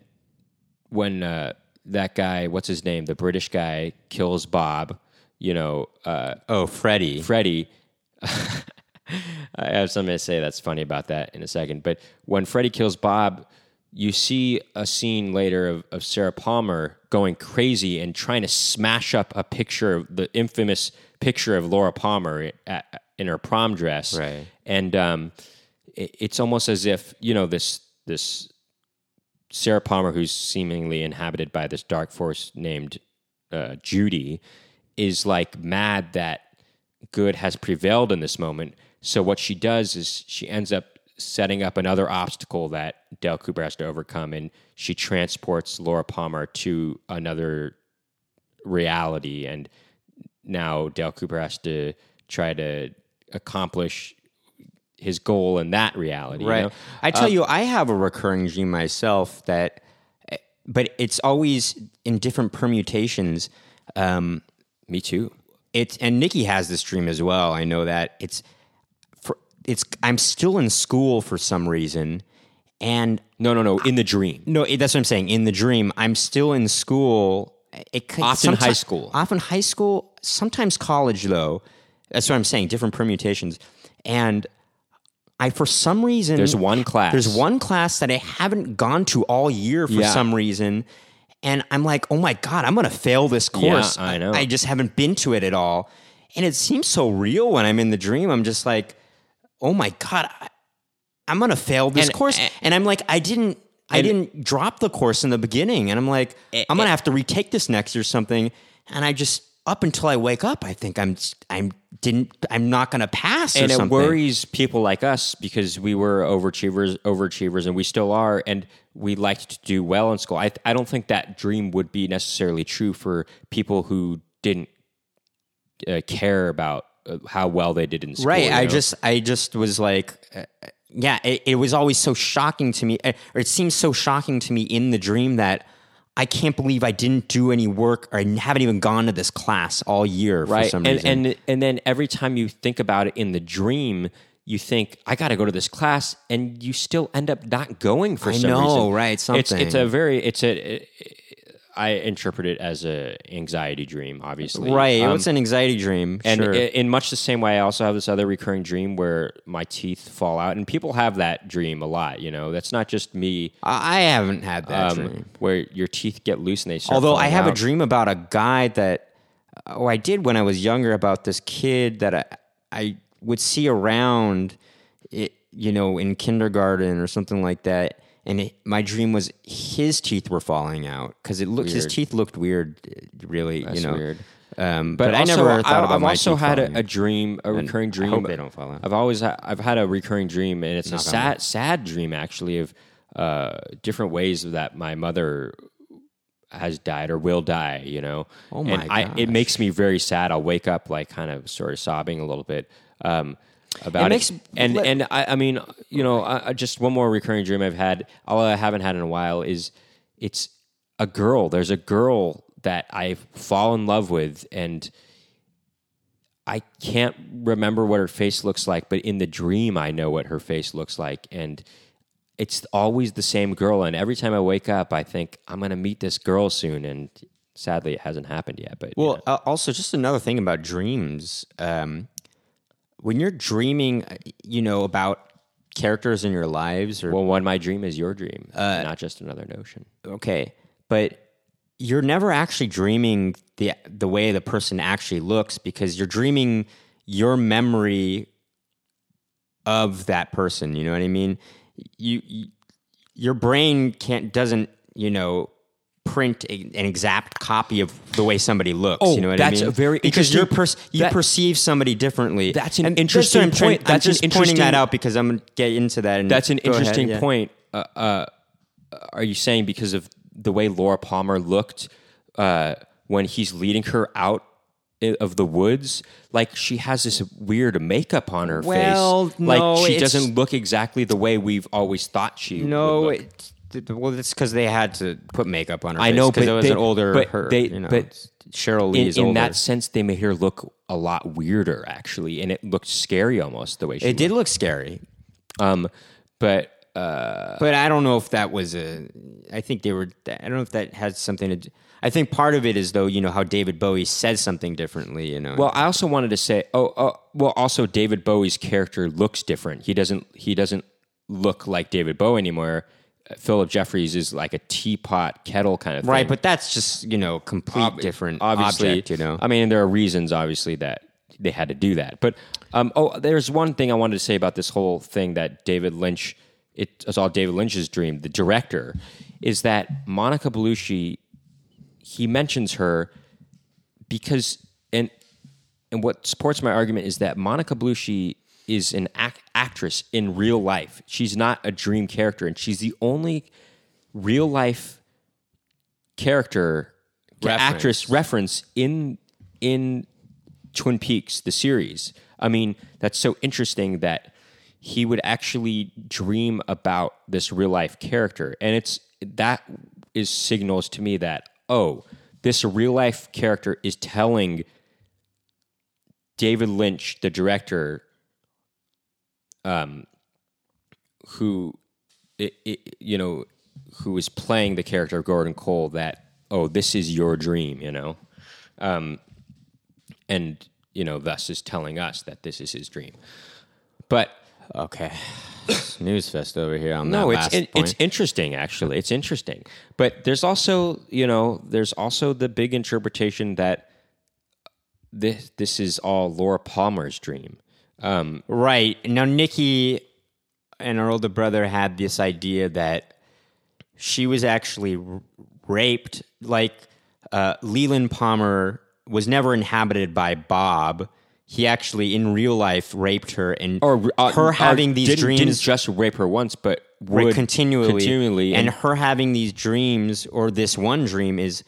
when uh, that guy, what's his name, the British guy, kills Bob. You know, uh, oh freddie Freddie. <laughs> I have something to say that's funny about that in a second. But when Freddie kills Bob, you see a scene later of, of Sarah Palmer going crazy and trying to smash up a picture of the infamous picture of Laura Palmer at, in her prom dress. Right. And um, it, it's almost as if you know this this Sarah Palmer, who's seemingly inhabited by this dark force named uh, Judy, is like mad that good has prevailed in this moment. So what she does is she ends up setting up another obstacle that Dale Cooper has to overcome, and she transports Laura Palmer to another reality, and now Dale Cooper has to try to accomplish his goal in that reality. you right know? i tell you i have a recurring dream myself that but it's always in different permutations um, Me too. it's and Nikki has this dream as well. I know that it's for it's I'm still in school for some reason, and No, no, no. In the dream. no, it- that's what I'm saying. In the dream, I'm still in school. It could, Often high school. often high school, sometimes college though. That's what I'm saying. Different permutations, and I for some reason There's one class. There's one class that I haven't gone to all year for Yeah. some reason. And I'm like, oh my God, I'm to fail this course. I know. I just haven't been to it at all. And it seems so real when I'm in the dream. I'm just like, oh my God, I, I'm going to fail this And- course. and- And I'm like, I didn't. I didn't drop the course in the beginning, and I'm like, I'm gonna have to retake this next or something. And I just up until I wake up, I think I'm I'm didn't I'm not gonna pass or and it something. worries people like us because we were overachievers overachievers and we still are and we liked to do well in school. I I don't think that dream would be necessarily true for people who didn't uh, care about uh, how well they did in school. right you i just i just was like uh, yeah it, it was always so shocking to me uh, or it seems so shocking to me in the dream that i can't believe i didn't do any work or i haven't even gone to this class all year for right some and reason. and and then every time you think about it in the dream you think i got to go to this class and you still end up not going for I some know, reason right, it's it's a very it's a i interpret it as a anxiety dream obviously right Um, it's an anxiety dream and sure. in much the same way i also have this other recurring dream where my teeth fall out and people have that dream a lot you know that's not just me i haven't had that um, dream where your teeth get loose and they start Although I have a dream about a guy that, oh, I did when I was younger about this kid that I, I would see around, it, you know, in kindergarten or something like that. And it, my dream was his teeth were falling out because it looked his teeth looked weird, really. That's you know, weird. Um, but, But, I never thought about I've also had a, a dream, a recurring I dream. hope they don't fall out. I've always ha- I've had a recurring dream, and it's a Knock sad sad dream actually of uh, different ways that my mother has died or will die. You know, Oh my and I, it makes me very sad. I'll wake up like kind of sort of sobbing a little bit. Um, about it, makes- and let- and I, I mean, you know, I, I- just one more recurring dream I've had. All I haven't had in a while is it's a girl. There's a girl that I fall in love with, and I can't remember what her face looks like, but in the dream, I know what her face looks like, and it's always the same girl. And every time I wake up, I think I'm going to meet this girl soon, and sadly, it hasn't happened yet. But you Well, know. uh, also just another thing about dreams. Um, when you're dreaming, uh, you know about characters in your lives, or well, one my dream is your dream, Uh, not just another notion. okay, but you're never actually dreaming the the way the person actually looks because you're dreaming your memory of that person. You know what I mean? You, you your brain can't doesn't you know print a, an exact copy of the way somebody looks. Oh, you know what that's I mean? a very because interesting- pers- you that- perceive somebody differently. That's an And interesting trying- point. That's I'm just pointing that out because I'm gonna get into that. That's an go ahead, interesting yeah. point. Uh, uh, are you saying because of the way Laura Palmer looked uh, when he's leading her out of the woods? Like she has this weird makeup on her Well, face. Like no, she doesn't look exactly the way we've always thought she. No, would look. it, well, it's because they had to put makeup on her. I know, but it was they- an older but her. they- you know, but Sheryl Lee in, is in that sense, they made her look a lot weirder, actually, and it looked scary almost the way she. it did look scary. Um, but uh, but I don't know if that was a. I think they were. I don't know if that has something to. do- I think part of it is though, you know, how David Bowie says something differently. You know, Well, I also wanted to say, oh, oh, well, also David Bowie's character looks different. He doesn't, he doesn't look like David Bowie anymore. Philip Jeffries is like a teapot kettle kind of thing. right, but that's just you know complete different obviously, object. You know, I mean, there are reasons, obviously, that they had to do that. But um, oh, there's one thing I wanted to say about this whole thing that David Lynch. It's all David Lynch's dream. The director is that Monica Bellucci. He mentions her because and and what supports my argument is that Monica Bellucci is an act- actress in real life. She's not a dream character, and she's the only real life character Reference. actress reference in in Twin Peaks, the series. I mean, that's so interesting that he would actually dream about this real life character, and it's that is signals to me that oh, this real life character is telling David Lynch, the director, um, who, i i you know, who is playing the character of Gordon Cole, that oh, this is your dream, you know, um, and you know, thus is telling us that this is his dream. But okay. <sighs> News fest over here on no, that it's it, it's interesting actually. It's interesting, but there's also you know there's also the big interpretation that this this is all Laura Palmer's dream. Um, Right. Now, Nikki and her older brother had this idea that she was actually r- raped. Like, uh, Leland Palmer was never inhabited by Bob. He actually, in real life, raped her, and or uh, her or having these didn't, dreams. didn't just rape her once, but would continually, continually, and, and- her having these dreams or this one dream is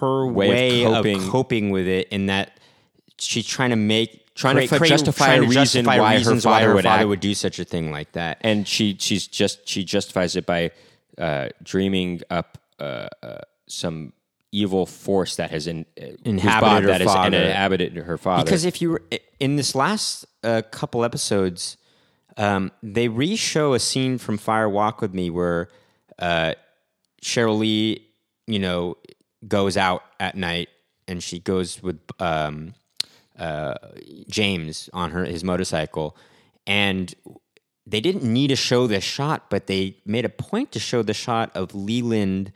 her Way way, of of, coping. coping. with it, in that she's trying to make Trying to create- fi- create- justify trying a reason justify why her reasons why father her would father would do such a thing like that. and she she's just she justifies it by uh, dreaming up uh, uh, some evil force that has in, uh, Inhabited her that has father. inhabited her father. Because if you were in this last uh, couple episodes, um, they re-show a scene from Fire Walk with Me where uh, Sheryl Lee, you know, goes out at night and she goes with um, uh, James on her his motorcycle, and they didn't need to show this shot, but they made a point to show the shot of Leland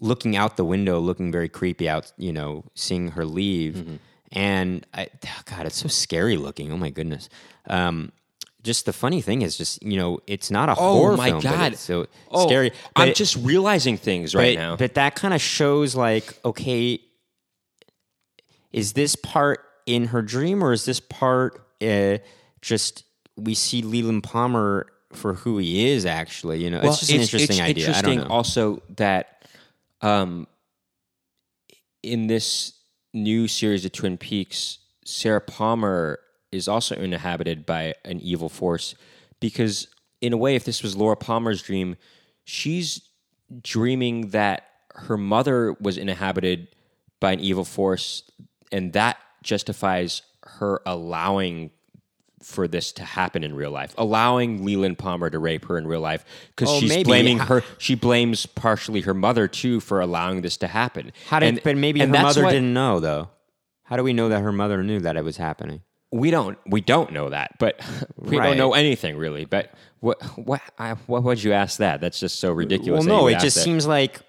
looking out the window, looking very creepy out, you know, seeing her leave. And I, oh God, it's so scary looking. Oh my goodness. Um, just the funny thing is just, you know, it's not a oh horror my film, but god, it's so oh, scary. I'm But- just realizing things right but, now. But that kind of shows like, okay, is this part in her dream or is this part uh, just we see Leland Palmer for who he is actually? You know, it's just an interesting idea. interesting I don't know. also that um, in this new series of Twin Peaks, Sarah Palmer is also inhabited by an evil force because, in a way, if this was Laura Palmer's dream, she's dreaming that her mother was inhabited by an evil force, and that justifies her allowing for this to happen in real life, allowing Leland Palmer to rape her in real life because Oh, she's maybe. blaming her. She blames partially her mother too for allowing this to happen. How did, And- but maybe her mother what- didn't know though. How do we know that her mother knew that it was happening? We don't. We don't know that, but <laughs> we Right. don't know anything really. But what? What? I, what would you ask that? That's just so ridiculous. Well, no, it just that. seems like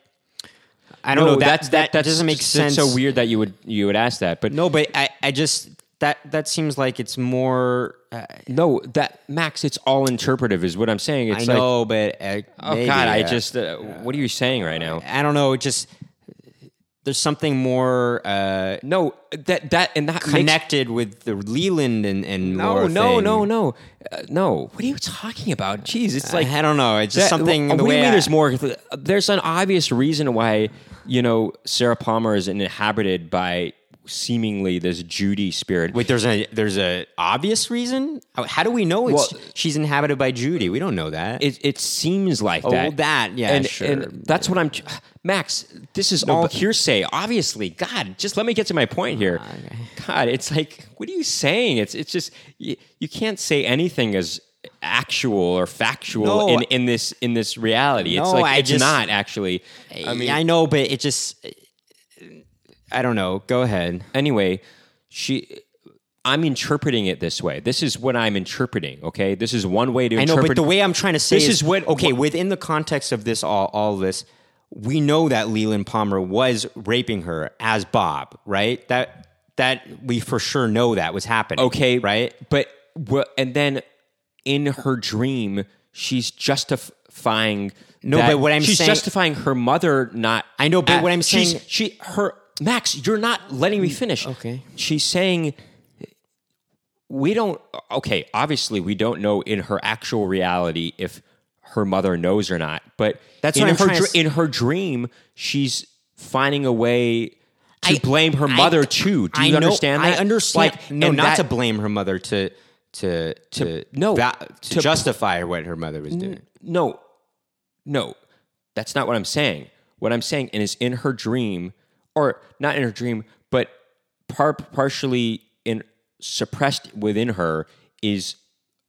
I don't No, know. That that, that's doesn't make sense. It's so weird that you would you would ask that, but No, but I, I just that that seems like it's more. Uh, no, that Max, it's all interpretive, is what I'm saying. I It's like, know, but uh, oh maybe, God, I uh, just, uh, what are you saying right now? I don't know. It just there's something more uh, No, that that and that makes connected with the Leland and and No, Laura no, no, no, uh, no. What are you talking about? Jeez, it's like I don't know. It's just that- something. What, the do you way mean? I- there's more. There's an obvious reason why you know Sarah Palmer is inhabited by seemingly this Judy spirit. Wait, there's a there's a obvious reason. How- do we know it's Well- she's inhabited by Judy? We don't know that. It, it seems like Oh, that. that, yeah, and, sure. and that's what I'm. Max, this is all hearsay. Obviously, God, just let me get to my point here. Ah, God, it's like, what are you saying? It's it's just you, you can't say anything as actual or factual No. in, in this in this reality. it's like I it's just- not actually. I mean, I know, but it just. I don't know. Go ahead. anyway, she. I'm interpreting it this way. This is what I'm interpreting. Okay, this is one way to I know, interpret. but the way I'm trying to say This is, is what- okay what- within the context of this all all this, we know that Leland Palmer was raping her as Bob, right? That that we for sure know that was happening. Okay, right? But? And then in her dream, she's justifying. No, that- but what I'm she's saying- justifying her mother not. I know, but what I'm saying- she her Max, you're not letting me mm, finish. Okay. she's saying we don't. Okay, obviously we don't know in her actual reality if her mother knows or not. But That's in her to dr- in her dream, she's finding a way. To I- blame her I- mother too. Do you I know- understand that? I understand. Like, no, and not that- to blame her mother to to to, no, va- to, to- justify what her mother was doing. No, no, that's not what I'm saying. What I'm saying is in her dream, or not in her dream, but par- partially in suppressed within her is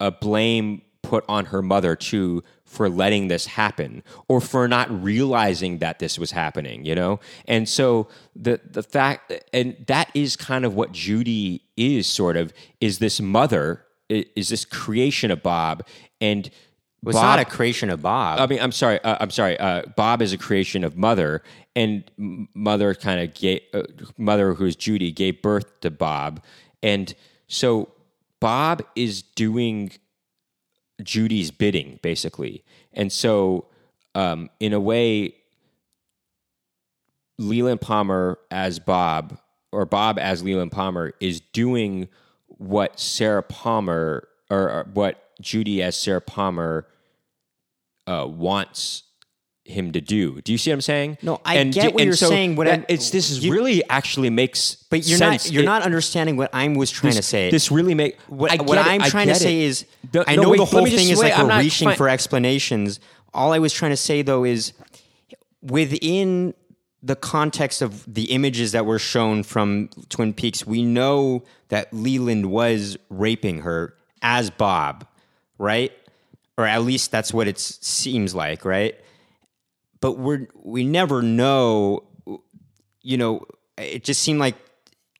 a blame put on her mother too for letting this happen or for not realizing that this was happening you know and so the the fact and that is kind of what Judy is sort of is this mother is this creation of Bob and Well, it's not a creation of Bob. I mean, I'm sorry. Uh, I'm sorry. Uh, Bob is a creation of Mother, and Mother kind of gave uh, Mother, who's Judy, gave birth to Bob, and so Bob is doing Judy's bidding, basically, and so um, in a way, Leland Palmer as Bob, or Bob as Leland Palmer, is doing what Sarah Palmer, or, or what Judy as Sarah Palmer uh, wants him to do. Do you see what I'm saying? No, I get what you're saying. What that- it's this is you- really actually makes But you're sense. not you're It- not understanding what I was trying this, to say. This really make what, I what I'm I trying to get say is No, I no, know wait, the whole thing is wait, like I'm we're reaching for explanations. All I was trying to say though is within the context of the images that were shown from Twin Peaks, we know that Leland was raping her as Bob, right? Or at least that's what it seems like, right? But we're we never know. You know, it just seemed like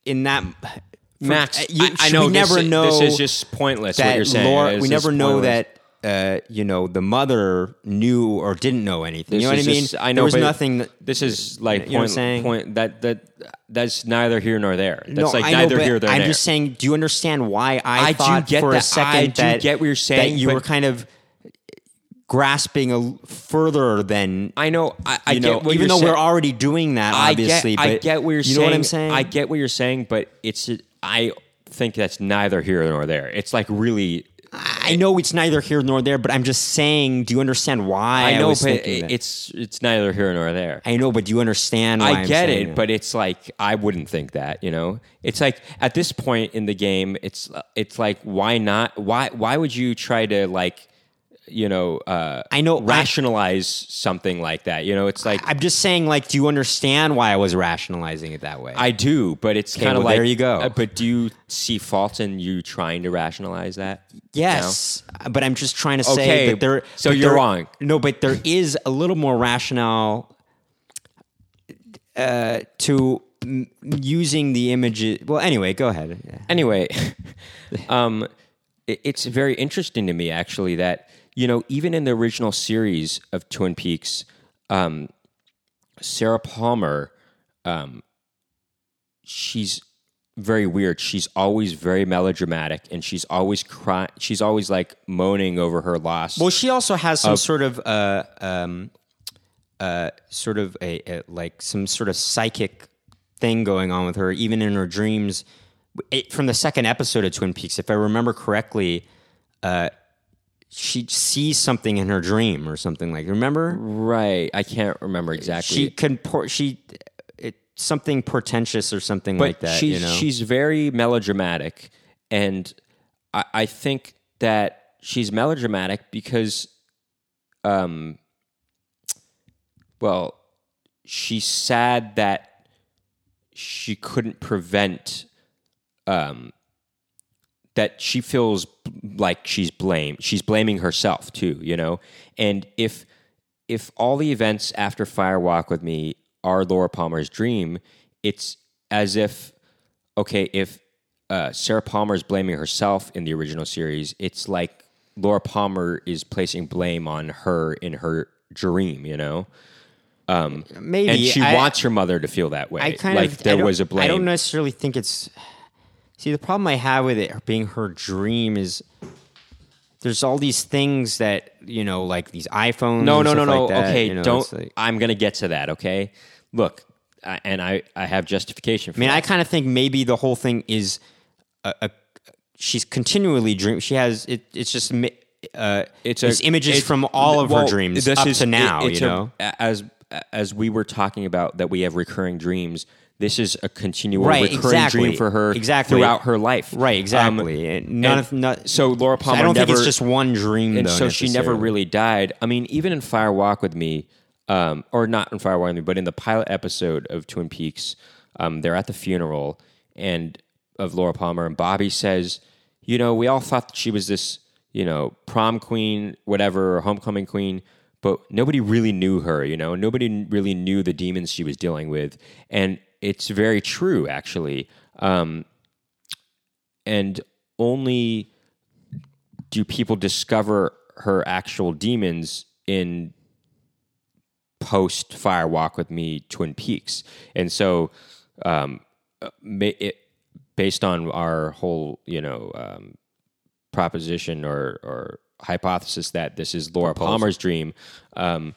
in that for- Max, uh, you- I, I know we never this, is- know this is just pointless. that what you're saying, Laura, we never know pointless. that uh, you know the mother knew or didn't know anything. This you know what I mean? just- I know, there was nothing. That, This is like You know what I'm point, saying? point that that that's neither here nor there. That's no, like I know, neither but here nor there. I'm just saying. Do you understand why I, I do thought get for that. a second I do that get what you're saying, that you were kind of grasping a further than I know. I, I you know, get even though saying. we're already doing that, I obviously. get, I get what you're you saying. know what I'm saying? I get what you're saying, but it's I think that's neither here nor there. It's like really. I know it's neither here nor there, but I'm just saying. Do you understand why I, I know, was but it's it's neither here nor there. I know, but do you understand? Why I I'm get it, that? but it's like I wouldn't think that. You know, it's like at this point in the game, it's it's like why not? Why why would you try to like you know uh, I know- I- rationalize something like that? You know, it's like I'm just saying. Like, do you understand why I was rationalizing it that way? I do, but it's kind of well, like there you go. uh, but do you see fault in you trying to rationalize that? Yes, but I'm just trying to say Okay, that there. so you're there- wrong. No, but there is a little more rationale uh, to m- using the images. Well, anyway, go ahead. Yeah. anyway, <laughs> um, it- it's very interesting to me actually that you know even in the original series of Twin Peaks, um, Sarah Palmer, um, she's very weird. She's always very melodramatic, and she's always crying. She's always like moaning over her loss. Well, she also has some sort of uh, um, uh, sort of a, a like some sort of psychic thing going on with her, even in her dreams. It, from the second episode of Twin Peaks, if I remember correctly, uh, she sees something in her dream or something like. Remember? right? I can't remember exactly. She can she it, something portentous or something but like that. she's you know, she's very melodramatic, and I, I think that she's melodramatic because, um, well, she's sad that she couldn't prevent, um, that she feels like she's blamed. She's blaming herself too, you know. And if if all the events after Fire Walk with Me are Laura Palmer's dream, it's as if okay, if uh, Sarah Palmer is blaming herself in the original series, it's like Laura Palmer is placing blame on her in her dream, you know. maybe And she I- wants her mother to feel that way, I kind like of there was a blame. I don't necessarily think it's. See, the problem I have with it being her dream is there's all these things that you know, like these iPhones. No, no, no, no. like that, okay, you know, don't. like- I'm going to get to that. Okay, look, I, and I, I have justification for I mean, that. I kind of think maybe the whole thing is a, a she's continually dream. She has it. It's just uh, it's it's images it- from all of well, her dreams this up is- to now. it- it's you a- know, as as we were talking about that we have recurring dreams. This is a continual Right, recurring exactly. dream for her Exactly. throughout her life. right? Exactly. Um, and none and of not, so Laura Palmer I don't never, think it's just one dream. and though, so she never really died. I mean, even in Fire Walk with Me, um, or not in Fire Walk with Me, but in the pilot episode of Twin Peaks, um, they're at the funeral and of Laura Palmer, and Bobby says, "You know, we all thought that she was this, you know, prom queen, whatever, or homecoming queen." But nobody really knew her, you know. Nobody really knew the demons she was dealing with, and it's very true, actually. Um, and only do people discover her actual demons in post Fire Walk with Me Twin Peaks. And so, um, it, based on our whole, you know, um, proposition or, or hypothesis that this is Laura Palmer's dream, um,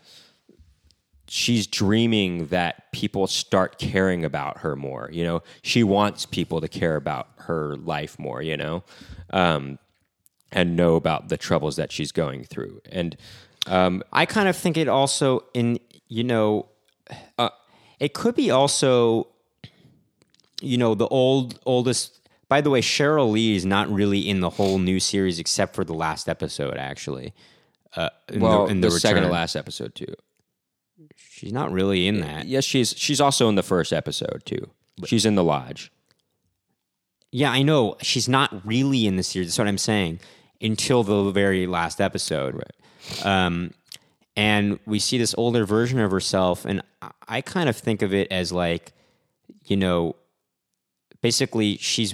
she's dreaming that people start caring about her more. You know, she wants people to care about her life more. You know, um, and know about the troubles that she's going through. And I kind of think it also in you know, uh, it could be also, you know, the old oldest. By the way, Sheryl Lee is not really in the whole new series except for the last episode. Actually, uh, in Well, the, in the, the, second to last episode too. She's not really in that. Yes, she's she's also in the first episode too. She's in the lodge. Yeah, I know she's not really in the series. That's what I'm saying. Until the very last episode, right? Um, and we see this older version of herself, and I- kind of think of it as like, you know, basically she's,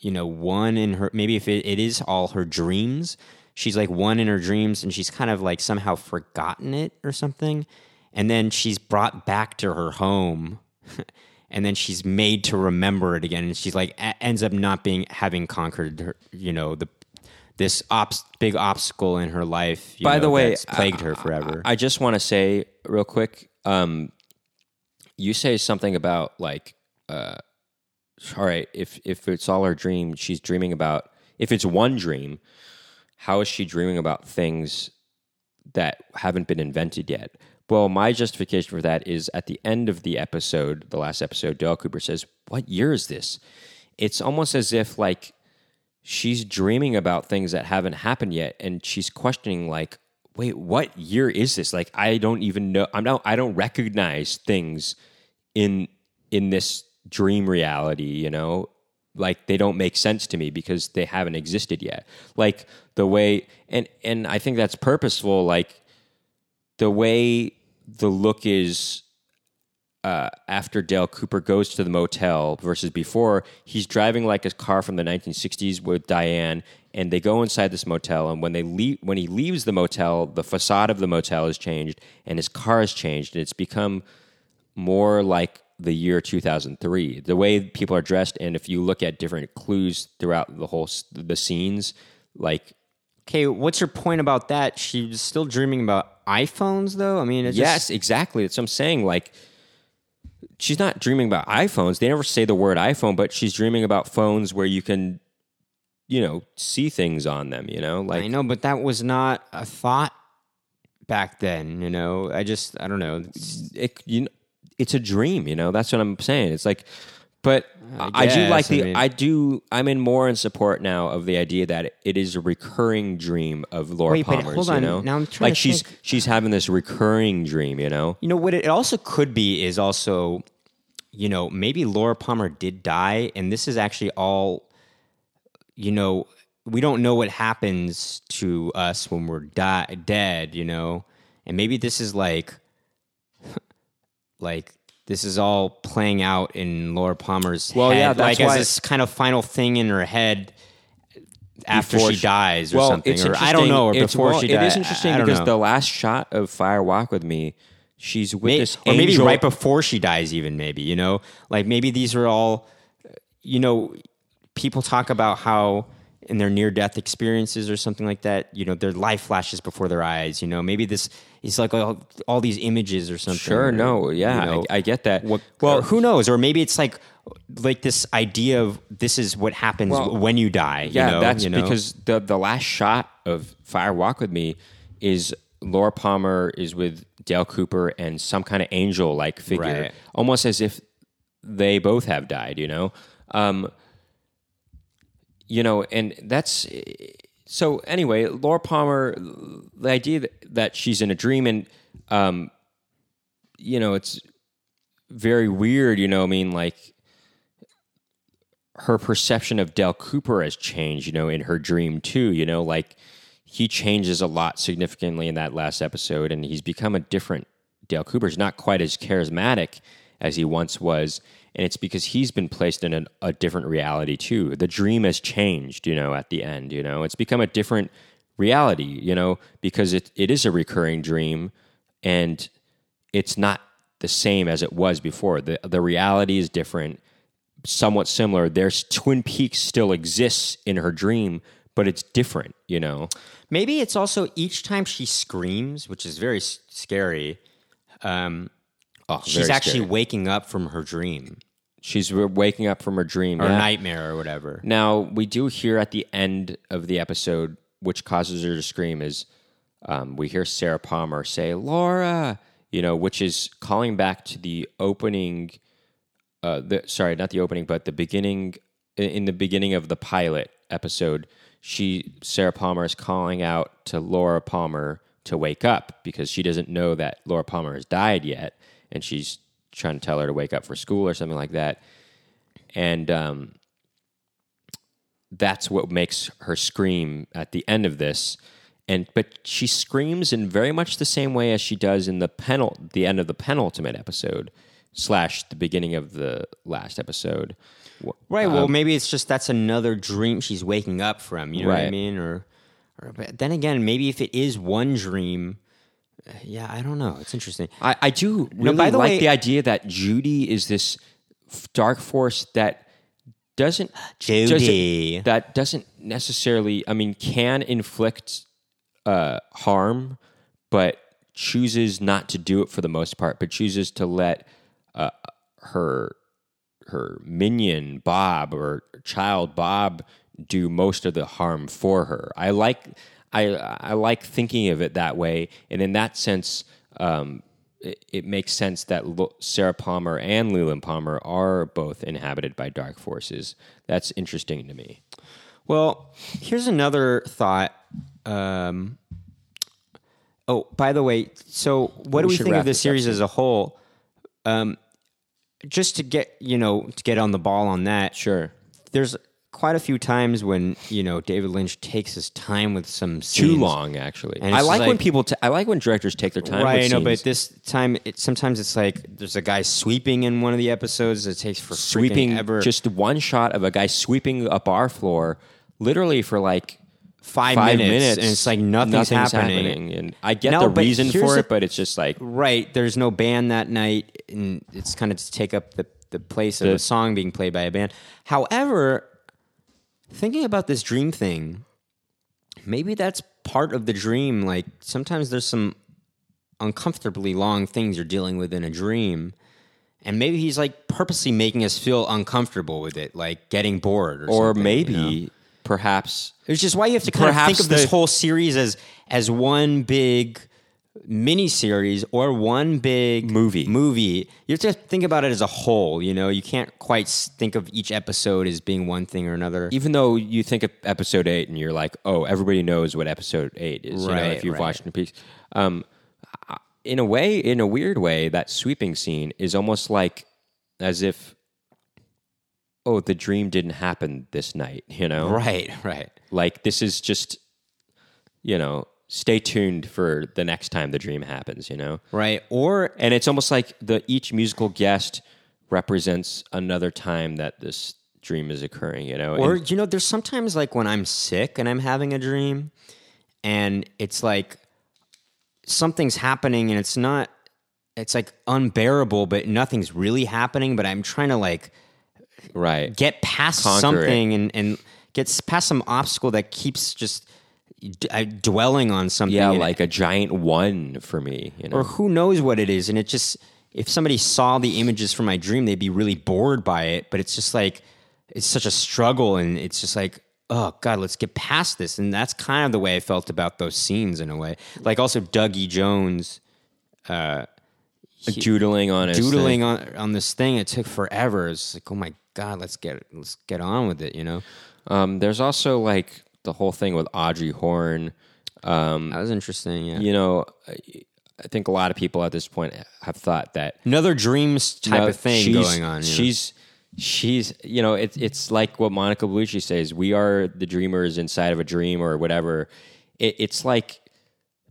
you know, one in her. Maybe if it, it is all her dreams, she's like one in her dreams, and she's kind of like somehow forgotten it or something, and then she's brought back to her home. <laughs> and then she's made to remember it again and she's like a- ends up not being having conquered her you know the this obs- big obstacle in her life you By know, the way, plagued her forever I just want to say real quick. Um, you say something about like, uh, all right, if if it's all her dream, she's dreaming about. If it's one dream, how is she dreaming about things that haven't been invented yet? Well, my justification for that is at the end of the episode, the last episode, Dale Cooper says, "What year is this?" It's almost as if like she's dreaming about things that haven't happened yet and she's questioning like wait what year is this? Like i don't even know i'm not i don't recognize things in in this dream reality you know? Like they don't make sense to me because they haven't existed yet. Like the way and and i think that's purposeful like the way the look is uh, after Dale Cooper goes to the motel versus before, he's driving like a car from the 1960s with Diane, and they go inside this motel. And when they leave, when he leaves the motel, the facade of the motel has changed, and his car has changed, and it's become more like the year 2003. The way people are dressed, and if you look at different clues throughout the whole the scenes, like okay what's your point about that she's still dreaming about iphones though i mean it's Yes, exactly. That's what I'm saying. Like, she's not dreaming about iPhones. They never say the word iPhone, but she's dreaming about phones where you can, you know, see things on them. You know, like i know but that was not a thought back then you know i just i don't know it, you know, it's a dream. You know, that's what I'm saying. It's like, but I, do guess, like I the. mean- I do. I'm in more in support now of the idea that it is a recurring dream of Laura Wait, but Palmer's. hold you on. know, Now I'm trying like to she's think- she's having this recurring dream. You know, You know what it also could be is also, you know, maybe Laura Palmer did die, and this is actually all, you know, we don't know what happens to us when we're di- dead, you know, and maybe this is like, <laughs> like this is all playing out in Laura Palmer's Well, head, yeah, that's like why- as this kind of final thing in her head after she she- dies or something, it's or I don't know, or It's- before well, she dies. is interesting I don't because know. the last shot of Fire Walk with Me, she's with this or maybe right before she dies even maybe you know like maybe these are all uh, you know people talk about how in their near death experiences or something like that you know their life flashes before their eyes you know maybe this is like all, all these images or something Sure, or, no, yeah, you know, I, I get that. what, well who knows or maybe it's like like this idea of this is what happens Well, when you die yeah, you know, that's you know? because the the last shot of Fire Walk with Me is Laura Palmer is with Dale Cooper and some kind of angel like figure, Right. almost as if they both have died. You know, um, you know, and that's so. Anyway, Laura Palmer, the idea that, that she's in a dream and, um, you know, it's very weird. You know, I mean, like her perception of Dale Cooper has changed, you know, in her dream too. You know, like he changes a lot significantly in that last episode, and he's become a different Dale Cooper. He's not quite as charismatic as he once was, and it's because he's been placed in an, a different reality too. The dream has changed, you know, at the end. You know, it's become a different reality, you know, because it, it is a recurring dream, and it's not the same as it was before. The the reality is different somewhat similar. There's Twin Peaks still exists in her dream, but it's different, you know. Maybe it's also each time she screams, which is very scary. Um, Oh, she's actually scary. waking up from her dream she's waking up from her dream. or yeah. nightmare or whatever. Now we do hear at the end of the episode, which causes her to scream, is um, we hear Sarah Palmer say Laura, you know, which is calling back to the opening. Uh, the sorry, not the opening, but the beginning. In the beginning of the pilot episode, she Sarah Palmer is calling out to Laura Palmer to wake up because she doesn't know that Laura Palmer has died yet, and she's trying to tell her to wake up for school or something like that. And um, that's what makes her scream at the end of this. And but she screams in very much the same way as she does in the penul- the end of the penultimate episode slash the beginning of the last episode. Right. Well, maybe it's just that's another dream she's waking up from. You know what I mean? Or, or but then again, maybe if it is one dream, yeah, I don't know. It's interesting. I, I do really by the like way- the idea that Judy is this dark force that doesn't <gasps> Judy. doesn't- that doesn't necessarily I mean can inflict uh, harm, but chooses not to do it for the most part, but chooses to let uh, her her minion Bob or child Bob do most of the harm for her. I like I I like thinking of it that way, and in that sense, um, it, it makes sense that Lo- Sarah Palmer and Leland Palmer are both inhabited by dark forces. That's interesting to me. Well, here's another thought. Um, oh, by the way, so what do We we think of the series as a whole? Um, just to get you know to get on the ball on that, Sure. there's quite a few times when you know David Lynch takes his time with some Too long, actually. And I it's like, when like- people. T- I like when directors take their time. Right, with I know, but scenes. this time, it, sometimes it's like there's a guy sweeping in one of the episodes. It takes for freaking sweeping ever just one shot of a guy sweeping a bar floor, literally for like five, minutes, and it's like nothing's, happening. And I get No, the but reason here's for the- it, but it's just like Right, there's no band that night, and it's kind of to take up the the place of a song being played by a band. However, thinking about this dream thing, maybe that's part of the dream. Like sometimes there's some uncomfortably long things you're dealing with in a dream. And maybe he's like purposely making us feel uncomfortable with it, like getting bored, or, or maybe you know? perhaps It's just why you have to kind of think of this whole series as as one big mini series or one big Movie. Movie. You have to think about it as a whole. You know, you can't quite think of each episode as being one thing or another. even though you think of episode eight and you're like, oh, everybody knows what episode eight is, you know, Right, if you've right. watched Twin Peaks. Um, in a way, in a weird way, that sweeping scene is almost like as if, oh, the dream didn't happen this night, you know? Right, right. Like this is just, you know, stay tuned for the next time the dream happens, you know? Right. Or And it's almost like the each musical guest represents another time that this dream is occurring, you know? Or And- you know, there's sometimes like when I'm sick and I'm having a dream, and it's like something's happening, and it's not. It's like unbearable, but nothing's really happening. But I'm trying to like right. get past Conquer something and and get past some obstacle that keeps just d- uh, dwelling on something. Yeah, like a giant one for me, you know? or who knows what it is, and it just if somebody saw the images from my dream, they'd be really bored by it. But it's just like it's such a struggle, and it's just like. Oh God, let's get past this, and that's kind of the way I felt about those scenes in a way. Like also Dougie Jones doodling on his doodling thing. on on this thing. It took forever. It's like, oh my God, let's get let's get on with it. You know, Um, there's also like the whole thing with Audrey Horne. Um, that was interesting. Yeah, You know, I, I think a lot of people at this point have thought that another dreams type No, of thing she's- going on. you know? She's she's you know it's it's like what Monica Bellucci says. We are the dreamers inside of a dream or whatever. It, it's like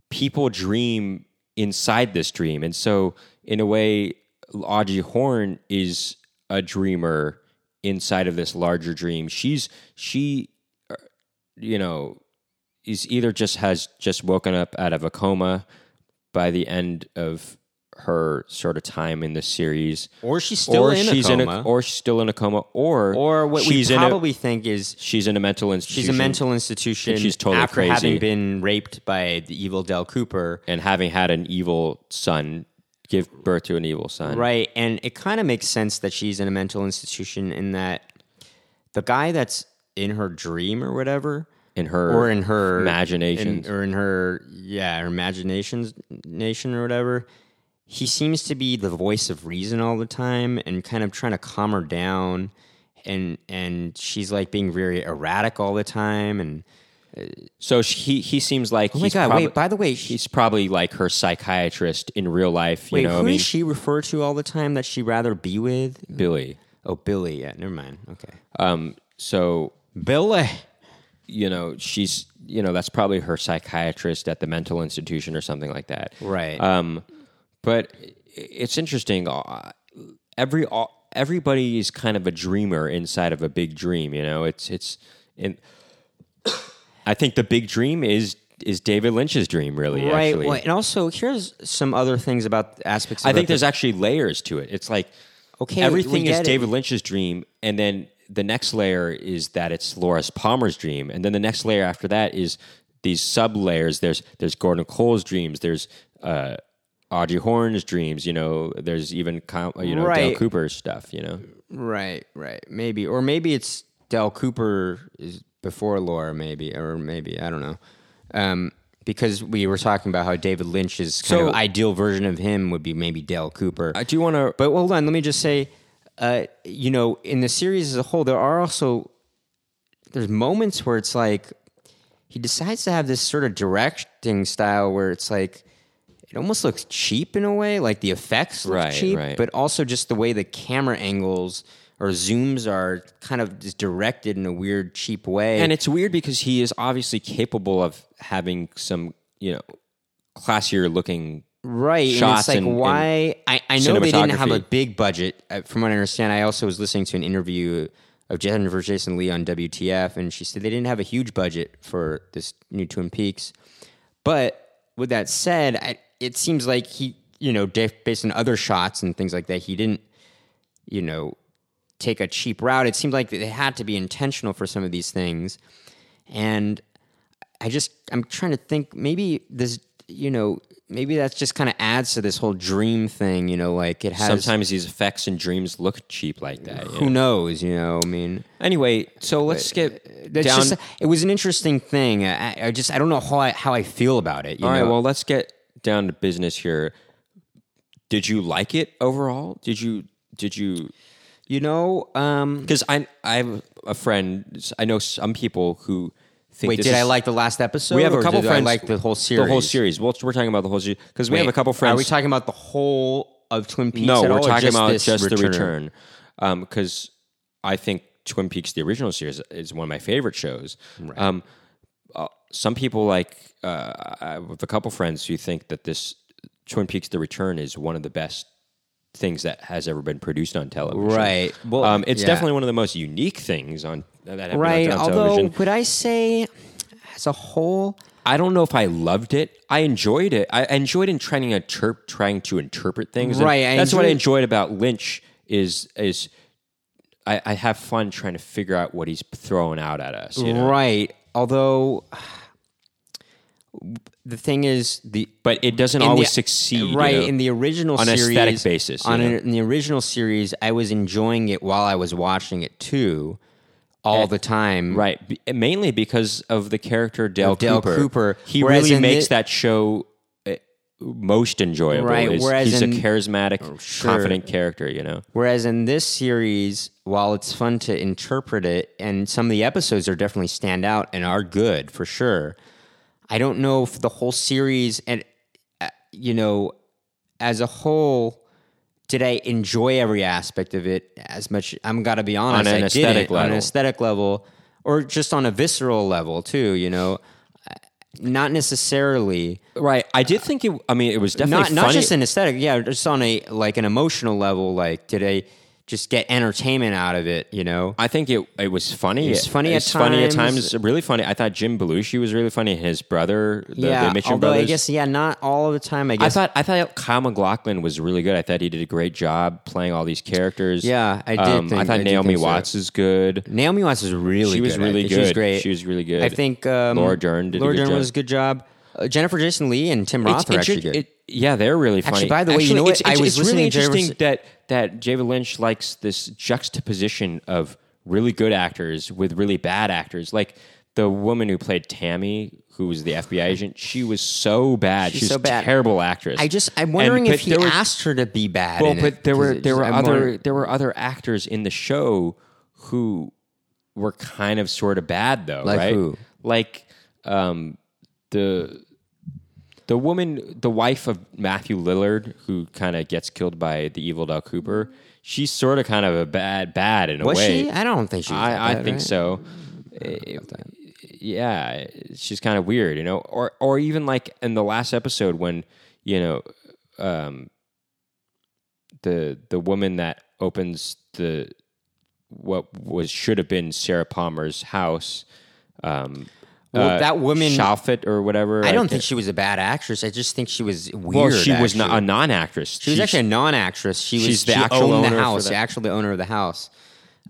people dream inside this dream, and so in a way, Audrey Horne is a dreamer inside of this larger dream. She's she, you know, is either just has just woken up out of a coma by the end of her sort of time in the series, or she's still or in she's a in coma, a, or she's still in a coma, or or what we in probably think is she's in a mental institution. she's a mental institution. And she's totally after crazy. having been raped by the evil Dale Cooper. and having had an evil son give birth to an evil son. Right. And it kind of makes sense that she's in a mental institution in that the guy that's in her dream or whatever, in her or in her imagination or in her yeah her imaginations nation or whatever. He seems to be the voice of reason all the time and kind of trying to calm her down. And and she's like being very erratic all the time and so she, he he seems like oh my he's god prob- wait by the way he's probably like her psychiatrist in real life. You wait know, who I mean, does she refer to all the time that she'd rather be with? Billy. oh billy yeah never mind okay. Um, so billy you know she's you know that's probably her psychiatrist at the mental institution or something like that. right Um, but it's interesting. uh, Every everybody is kind of a dreamer inside of a big dream. You know, it's it's. In, <coughs> I think the big dream is is David Lynch's dream. Really, right Actually. well, and also here's some other things about aspects I think the- there's actually layers to it. It's like Okay, everything is it. David Lynch's dream, and then the next layer is that it's Laura Palmer's dream, and then the next layer after that is these sub layers. There's there's Gordon Cole's dreams. There's uh, Audrey Horne's dreams. You know, there's even you know Dale Cooper's stuff. You know, Right, right. Maybe, or maybe it's Dale Cooper is before Laura, maybe, or maybe I don't know. Um, because we were talking about how David Lynch's kind So- of ideal version of him would be maybe Dale Cooper. I do want to. but hold on, let me just say, uh, you know, in the series as a whole, there are also there's moments where it's like he decides to have this sort of directing style where it's like it almost looks cheap in a way, like the effects look Right, cheap, right. but also just the way the camera angles or zooms are kind of just directed in a weird, cheap way. And it's weird because he is obviously capable of having some you know classier looking right and it's like and- why I, I know they didn't have a big budget. Uh, from what i understand i also was listening to an interview of jennifer jason leigh on wtf and she said they didn't have a huge budget for this new twin peaks. But with that said I, it seems like he you know based on other shots and things like that he didn't you know take a cheap route. It seemed like they had to be intentional for some of these things. And I just I'm trying to think maybe this you know maybe that's just kind of adds to this whole dream thing you know like it has Sometimes these effects and dreams look cheap like that. you who know? knows you know I mean Anyway, so let's get that's down. just it was an interesting thing I, I just I don't know how I how I feel about it you All right, know well, let's get down to business here. Did you like it overall? Did you? Did you? you know um Because I, I have a friend. I know some people who think. wait did I like the last episode We have a couple friends. I like the whole series The whole series. Well, we're talking about the whole series because we have a couple friends. are we talking about the whole of Twin Peaks No, we're all, talking about this just the return. Because I think Twin Peaks, the original series, is one of my favorite shows. Um, uh, some people like uh, I have a couple friends who think that this Twin Peaks: The Return is one of the best things that has ever been produced on television. Right. Well, um, it's yeah. definitely one of the most unique things on that have right on although television. would I say as a whole I don't know if I loved it. I enjoyed it. I enjoyed in trying to interpret, trying to interpret things. And Right, I that's what I enjoyed- about Lynch. Is is I, I have fun trying to figure out what he's throwing out at us. You know? Right. Although the thing is the But it doesn't always the- succeed. you Right know? in the original On series, aesthetic basis, On an- in the original series, I was enjoying it while I was watching it too, all the time. right. Be- mainly because of the character Dale, Dale Cooper. Cooper. He Whereas really in makes thi- that show uh, most enjoyable. Right, is whereas he's in- a charismatic, sure. confident character. You know. Whereas in this series, while it's fun to interpret it, and some of the episodes are definitely stand out and are good for sure, I don't know if the whole series and uh, you know, as a whole, did I enjoy every aspect of it as much? I'm got to be honest, On an I aesthetic didn't, on an aesthetic level, or just on a visceral level too. You know, not necessarily Right. I did think it. I mean, it was definitely not not just an aesthetic, yeah, just on a like an emotional level. Like, did I just get entertainment out of it? You know, I think it it was funny. It was funny at It's funny at times. times. Really funny. I thought Jim Belushi was really funny. His brother, the, yeah. the although brothers. I guess yeah, not all of the time. I I thought I thought Kyle MacLachlan was really good. I thought he did a great job playing all these characters. Yeah, I did Um, think- I thought I Naomi think so. Watts is good. Naomi Watts was really She was good. Really good. She was great. She was really good. I think um, Laura Dern did a Laura good Dern job. was a good job. Uh, Jennifer Jason Leigh and Tim Roth It's are actually good. it- yeah, they're really funny. Actually, by the way, you know it's, what? I it's, was it's really listening to Jennifer- interesting that that David Lynch likes this juxtaposition of really good actors with really bad actors. Like the woman who played Tammy, who was the FBI agent, she was so bad. She's she was so a bad. terrible actress. I just I'm And- wondering but if he there was- asked her to be bad. well, in but it, there 'cause were it there just- were I'm other wondering- there were other actors in the show who were kind of sort of bad though, Like right? who? Like um, the the woman, the wife of Matthew Lillard, who kind of gets killed by the evil Doug Cooper. She's sort of kind of a bad bad in a was way. she? I don't think she was. I, I bad, think right? so. Eh, Yeah, she's kind of weird, you know. Or or even like in the last episode when you know um, the the woman that opens the what was should have been Sarah Palmer's house. Um, Well, that woman- Shalfit or whatever. I don't think she was a bad actress. I just think she was weird. Well, she was not a non-actress. She was actually a non-actress. She was she's the she actual owner the house. The actual owner of the house.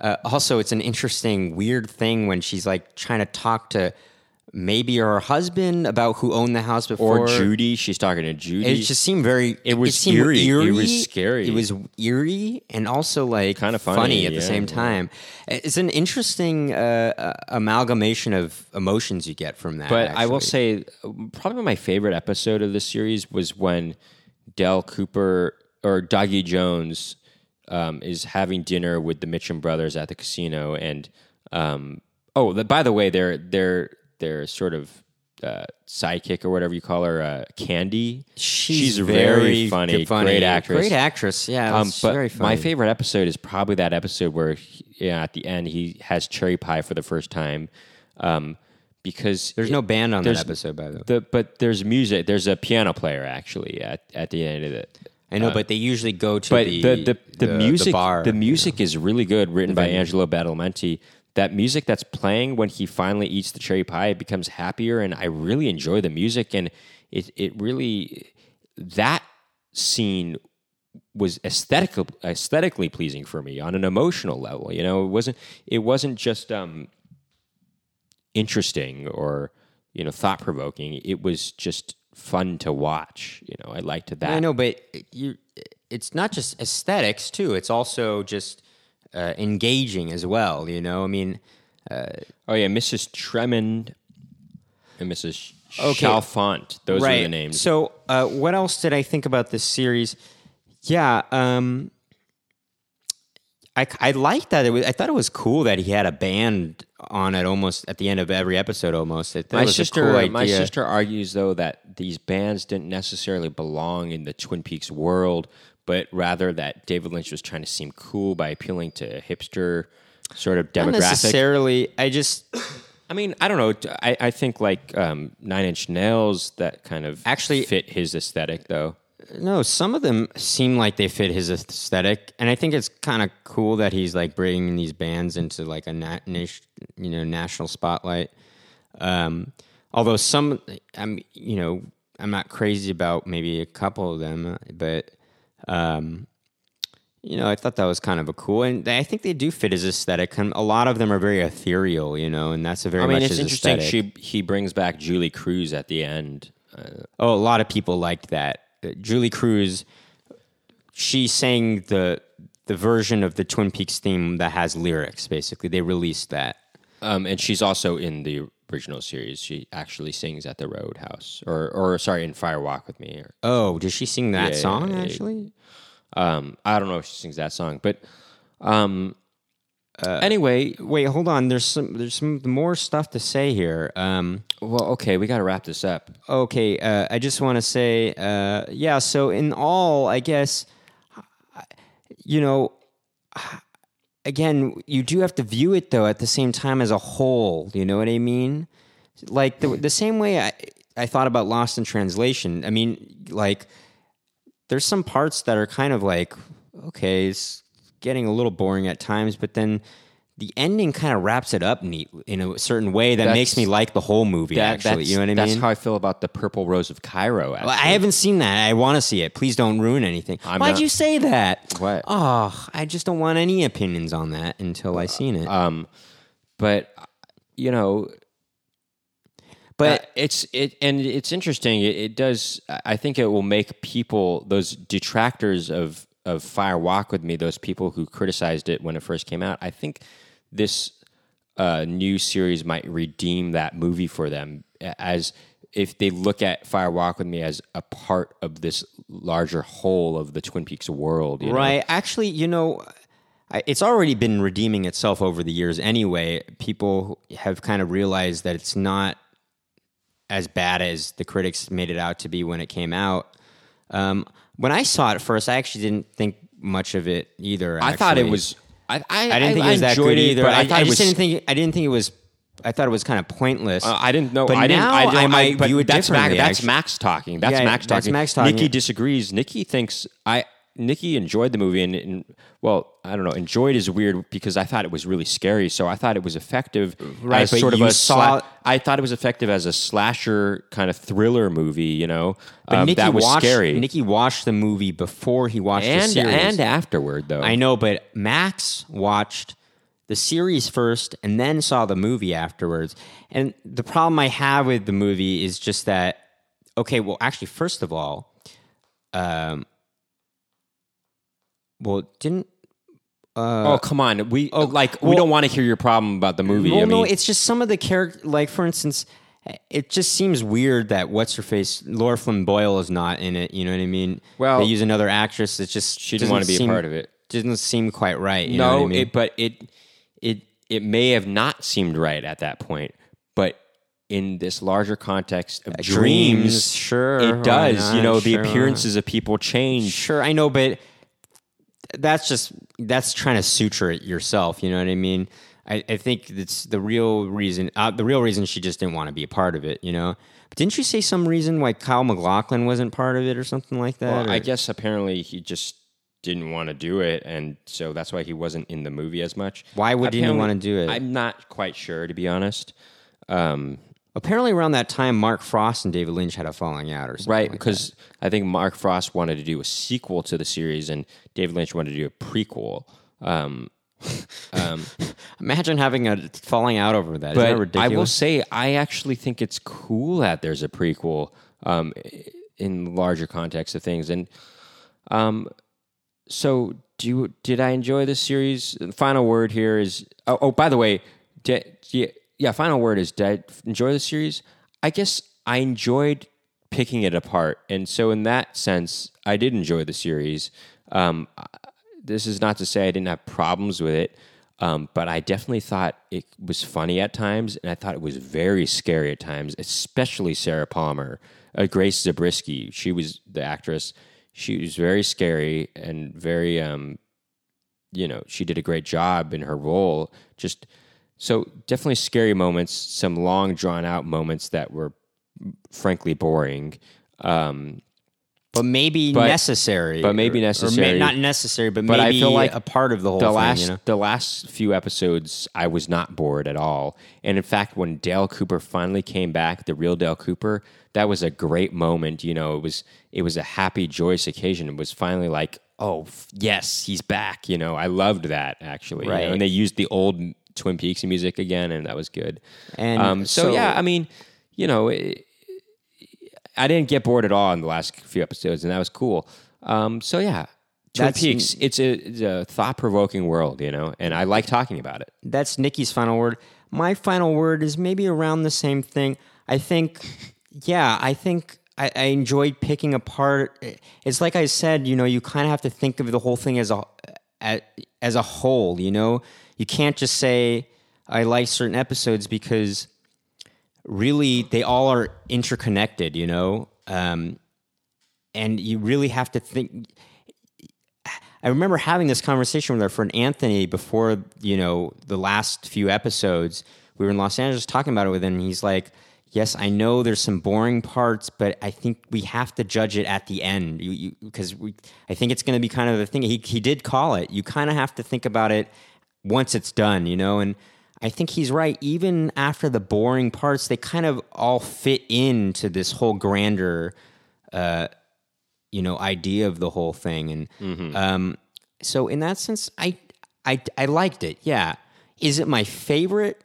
Uh, also, it's an interesting, weird thing when she's like trying to talk to maybe her husband about who owned the house before. or Judy. She's talking to Judy. It just seemed very. It was seemed eerie. It was scary. It was eerie and also like Kinda funny, funny at the same yeah. time. It's an interesting uh, amalgamation of emotions you get from that. But I will say, probably my favorite episode of the series was when Dale Cooper or Dougie Jones um, is having dinner with the Mitchum brothers at the casino, and um, oh, the, by the way, they're they're they're sort of. Uh, sidekick or whatever you call her, uh, Candy. she's, very funny, great actress. Great actress. Yeah, Um, but very funny. my favorite episode is probably that episode where, he, yeah, at the end he has cherry pie for the first time, um, because There's no band on that episode, by the way. the but there's music. There's a piano player actually at, at the end of it. I know, but they usually go to But the, the the, the, music bar. the music is really good, written by Angelo Badalamenti. That music that's playing when he finally eats the cherry pie, it becomes happier, and I really enjoy the music. And it it really that scene was aesthetic, aesthetically pleasing for me on an emotional level. You know, it wasn't it wasn't just um, interesting or you know thought provoking. It was just fun to watch. You know, I liked that. I know, but you, it's not just aesthetics too. It's also just uh, engaging as well. You know, I mean, Oh yeah, Mrs. Tremond and Mrs. Okay. Chalfont. Those are the names. So, uh, what else did I think about this series? Yeah, um, I I liked that. It was, I thought it was cool that he had a band on it almost at the end of every episode. Almost, my was sister, cool my sister argues though that these bands didn't necessarily belong in the Twin Peaks world, but rather that David Lynch was trying to seem cool by appealing to a hipster sort of Not demographic. necessarily. I just I mean, I don't know. I, I think like um, Nine Inch Nails that kind of Actually- fit his aesthetic though. No, some of them seem like they fit his aesthetic, and I think it's kind of cool that he's like bringing these bands into like a nat- nat- you know national spotlight. Um, although some, I'm you know I'm not crazy about maybe a couple of them, but um, you know I thought that was kind of a cool, and I think they do fit his aesthetic. And a lot of them are very ethereal, you know, and that's a very I mean, much it's interesting. aesthetic. She he brings back Julee Cruise at the end. Uh, Oh, a lot of people liked that. Uh, Julee Cruise, she sang the the version of the Twin Peaks theme that has lyrics. Basically, they released that. Um, and she's also in the original series. She actually sings at the Roadhouse, or or sorry, in Fire Walk with Me. Or, Oh, did she sing that Yeah, song yeah, yeah. actually? um, I don't know if she sings that song, but um, anyway, Wait, hold on. There's some there's some more stuff to say here. Um, well, okay, we got to wrap this up. okay, uh, I just want to say, uh, yeah. So in all, I guess, you know, again, you do have to view it though at the same time as a whole. You know what I mean? Like the the same way I I thought about Lost in Translation. I mean, like there's some parts that are kind of like okay, it's getting a little boring at times, but then. The ending kind of wraps it up neat in a certain way that That's- makes me like the whole movie. That- actually, you know what I mean? That's how I feel about the Purple Rose of Cairo. Well, I haven't seen that. I want to see it. Please don't ruin anything. I'm Why'd not- you say that? What? Oh, I just don't want any opinions on that until I've seen it. um, but you know, but Uh, it's it and it's interesting. It, it does. I think it will make people those detractors of of Fire Walk with Me, those people who criticized it when it first came out. I think this a new series might redeem that movie for them as if they look at Fire Walk with Me as a part of this larger whole of the Twin Peaks world. you know? Right. Actually, you know, it's already been redeeming itself over the years anyway. People have kind of realized that it's not as bad as the critics made it out to be when it came out. Um, when I saw it first, I actually didn't think much of it either. I thought it was. I, I, I didn't think it was that good either. but I, I, just was. didn't think. I didn't think it was. I thought it was kind of pointless. Uh, I didn't know. But I didn't. now I, didn't, I might but view it that's Max, differently, that's. Max talking. That's Yeah, Max that's talking. Max talking. Nikki disagrees. Nikki thinks I. Nikki enjoyed the movie and, and well, I don't know. Enjoyed is weird because I thought it was really scary. So I thought it was effective Right, as but sort of a saw- sla- I thought it was effective as a slasher kind of thriller movie. You know, but Um, Nikki that was watched, scary. Nicky watched the movie before he watched the and series. and afterward though. I know, but Max watched the series first and then saw the movie afterwards. And the problem I have with the movie is just that, okay, well, actually, first of all, um, well, didn't. Uh, oh come on, we oh, like we don't want to hear your problem about the movie. Well, I mean, no, it's just some of the character. Like, for instance, it just seems weird that what's her face, Laura Flynn Boyle, is not in it. You know what I mean? Well- they use another actress. It's just she didn't want to be seem- a part of it. Doesn't seem quite right. You know no, what I mean? it, but it it it may have not seemed right at that point, but in this larger context of dreams, dreams, sure, it does. not? You know, the Sure, why appearances of people change. Sure, I know, but that's just that's trying to suture it yourself. You know what I mean? I, I think it's the real reason. Uh, the real reason she just didn't want to be a part of it. You know, but didn't you say some reason why Kyle MacLachlan wasn't part of it or something like that? Well, I guess apparently he just didn't want to do it, and so that's why he wasn't in the movie as much. Why would he want to do it? I'm not quite sure, to be honest. Um, Apparently, around that time, Mark Frost and David Lynch had a falling out or something. right, like because I think Mark Frost wanted to do a sequel to the series, and David Lynch wanted to do a prequel. Um, <laughs> um, imagine having a falling out over that. Isn't that but I will say, I actually think it's cool that there's a prequel um, in larger context of things. And um, so, do you, did I enjoy this series? The final word here is. Oh, oh by the way, did, yeah. Final word is. Did I enjoy the series? I guess I enjoyed picking it apart, and so in that sense, I did enjoy the series. Um, this is not to say I didn't have problems with it, um, but I definitely thought it was funny at times, and I thought it was very scary at times, especially Sarah Palmer, uh, Grace Zabriskie. She was the actress. She was very scary and very, um, you know, she did a great job in her role. Just so definitely scary moments, some long drawn out moments that were frankly boring. Um, but maybe but- necessary. but maybe or- or may- necessary. not necessary, but, But I maybe feel like a part of the whole the thing. last you know? the last few episodes I was not bored at all. And in fact, when Dale Cooper finally came back, the real Dale Cooper, that was a great moment. You know, it was it was a happy, joyous occasion. It was finally like, oh yes, he's back. You know, I loved that actually. you know, Right. and they used the old Twin Peaks music again, and that was good. And um, so, so- yeah, I mean, you know. It, I didn't get bored at all in the last few episodes, and that was cool. Um, so yeah, Twin Peaks. It's a, a thought provoking world, you know, and I like talking about it. that's Nikki's final word. My final word is maybe around the same thing. I think, yeah, I think I, I enjoyed picking apart. It's like I said, you know, you kind of have to think of the whole thing as a as, as a whole. You know, you can't just say I like certain episodes because really they all are interconnected. You know, um, and you really have to think. I remember having this conversation with our friend Anthony before, you know, the last few episodes. We were in Los Angeles talking about it with him. And he's like, "Yes, I know there's some boring parts, but I think we have to judge it at the end because. I think it's going to be kind of the thing. He he did call it. You kind of have to think about it once it's done, you know. And I think he's right. Even after the boring parts, they kind of all fit into this whole grander you know idea of the whole thing. And um, so in that sense I, I i liked it. Yeah. Is it my favorite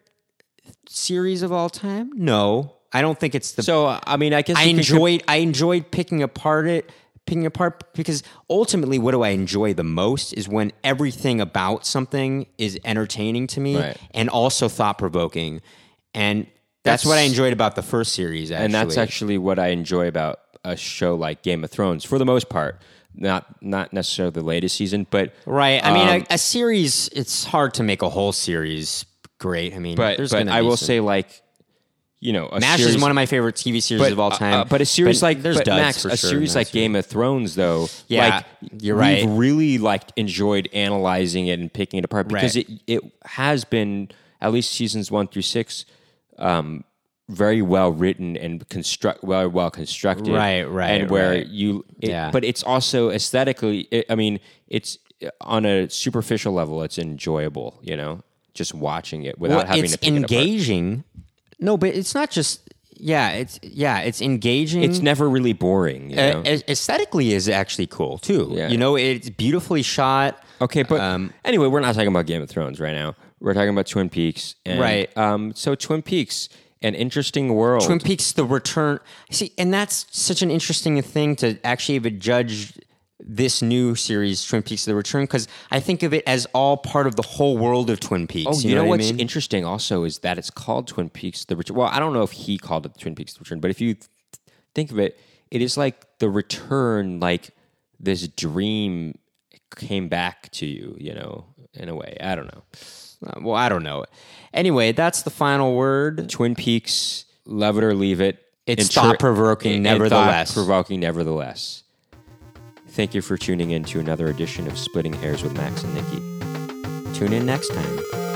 series of all time? No. I don't think it's the So I mean, I guess i you could- enjoyed i enjoyed picking apart it picking apart because ultimately what do I enjoy the most is when everything about something is entertaining to me Right. and also thought provoking. And that's, what I enjoyed about the first series actually. and that's actually what I enjoy about a show like Game of Thrones for the most part. Not not necessarily the latest season, but right. I mean, um, a, a series it's hard to make a whole series great. I mean, but there's but I will say like you know a MASH series, is one of my favorite TV series but, of all uh, time. uh, but a series like there's but Max, a sure series like Game of Thrones though, Yeah, like, you're right. We've really like enjoyed analyzing it and picking it apart because Right. it it has been at least seasons one through six. Um, very well written and construct well well constructed, Right, right, and where right. you, it, Yeah. but it's also aesthetically. It, I mean, it's on a superficial level, it's enjoyable. You know, just watching it without well, having it's to pick it apart. engaging. No, but it's not just. Yeah, it's yeah, it's engaging. It's never really boring. You know? Uh, aesthetically is actually cool too. Yeah. You know, it's beautifully shot. Okay, but Um, anyway, we're not talking about Game of Thrones right now. We're talking about Twin Peaks, and, Right. Um, so Twin Peaks, an interesting world. Twin Peaks: The Return. See, and that's such an interesting thing to actually even judge this new series, Twin Peaks: The Return, because I think of it as all part of the whole world of Twin Peaks. Oh, you, know, what what's I mean? interesting also is that it's called Twin Peaks: The Return. Well, I don't know if he called it Twin Peaks: The Return, but if you th- think of it, it is like the return, like this dream came back to you. You know, in a way. I don't know. Uh, well, I don't know. Anyway, that's the final word. Twin Peaks, love it or leave it. It's thought-provoking nevertheless. Provoking nevertheless. Thank you for tuning in to another edition of Splitting Hairs with Max and Nikki. Tune in next time.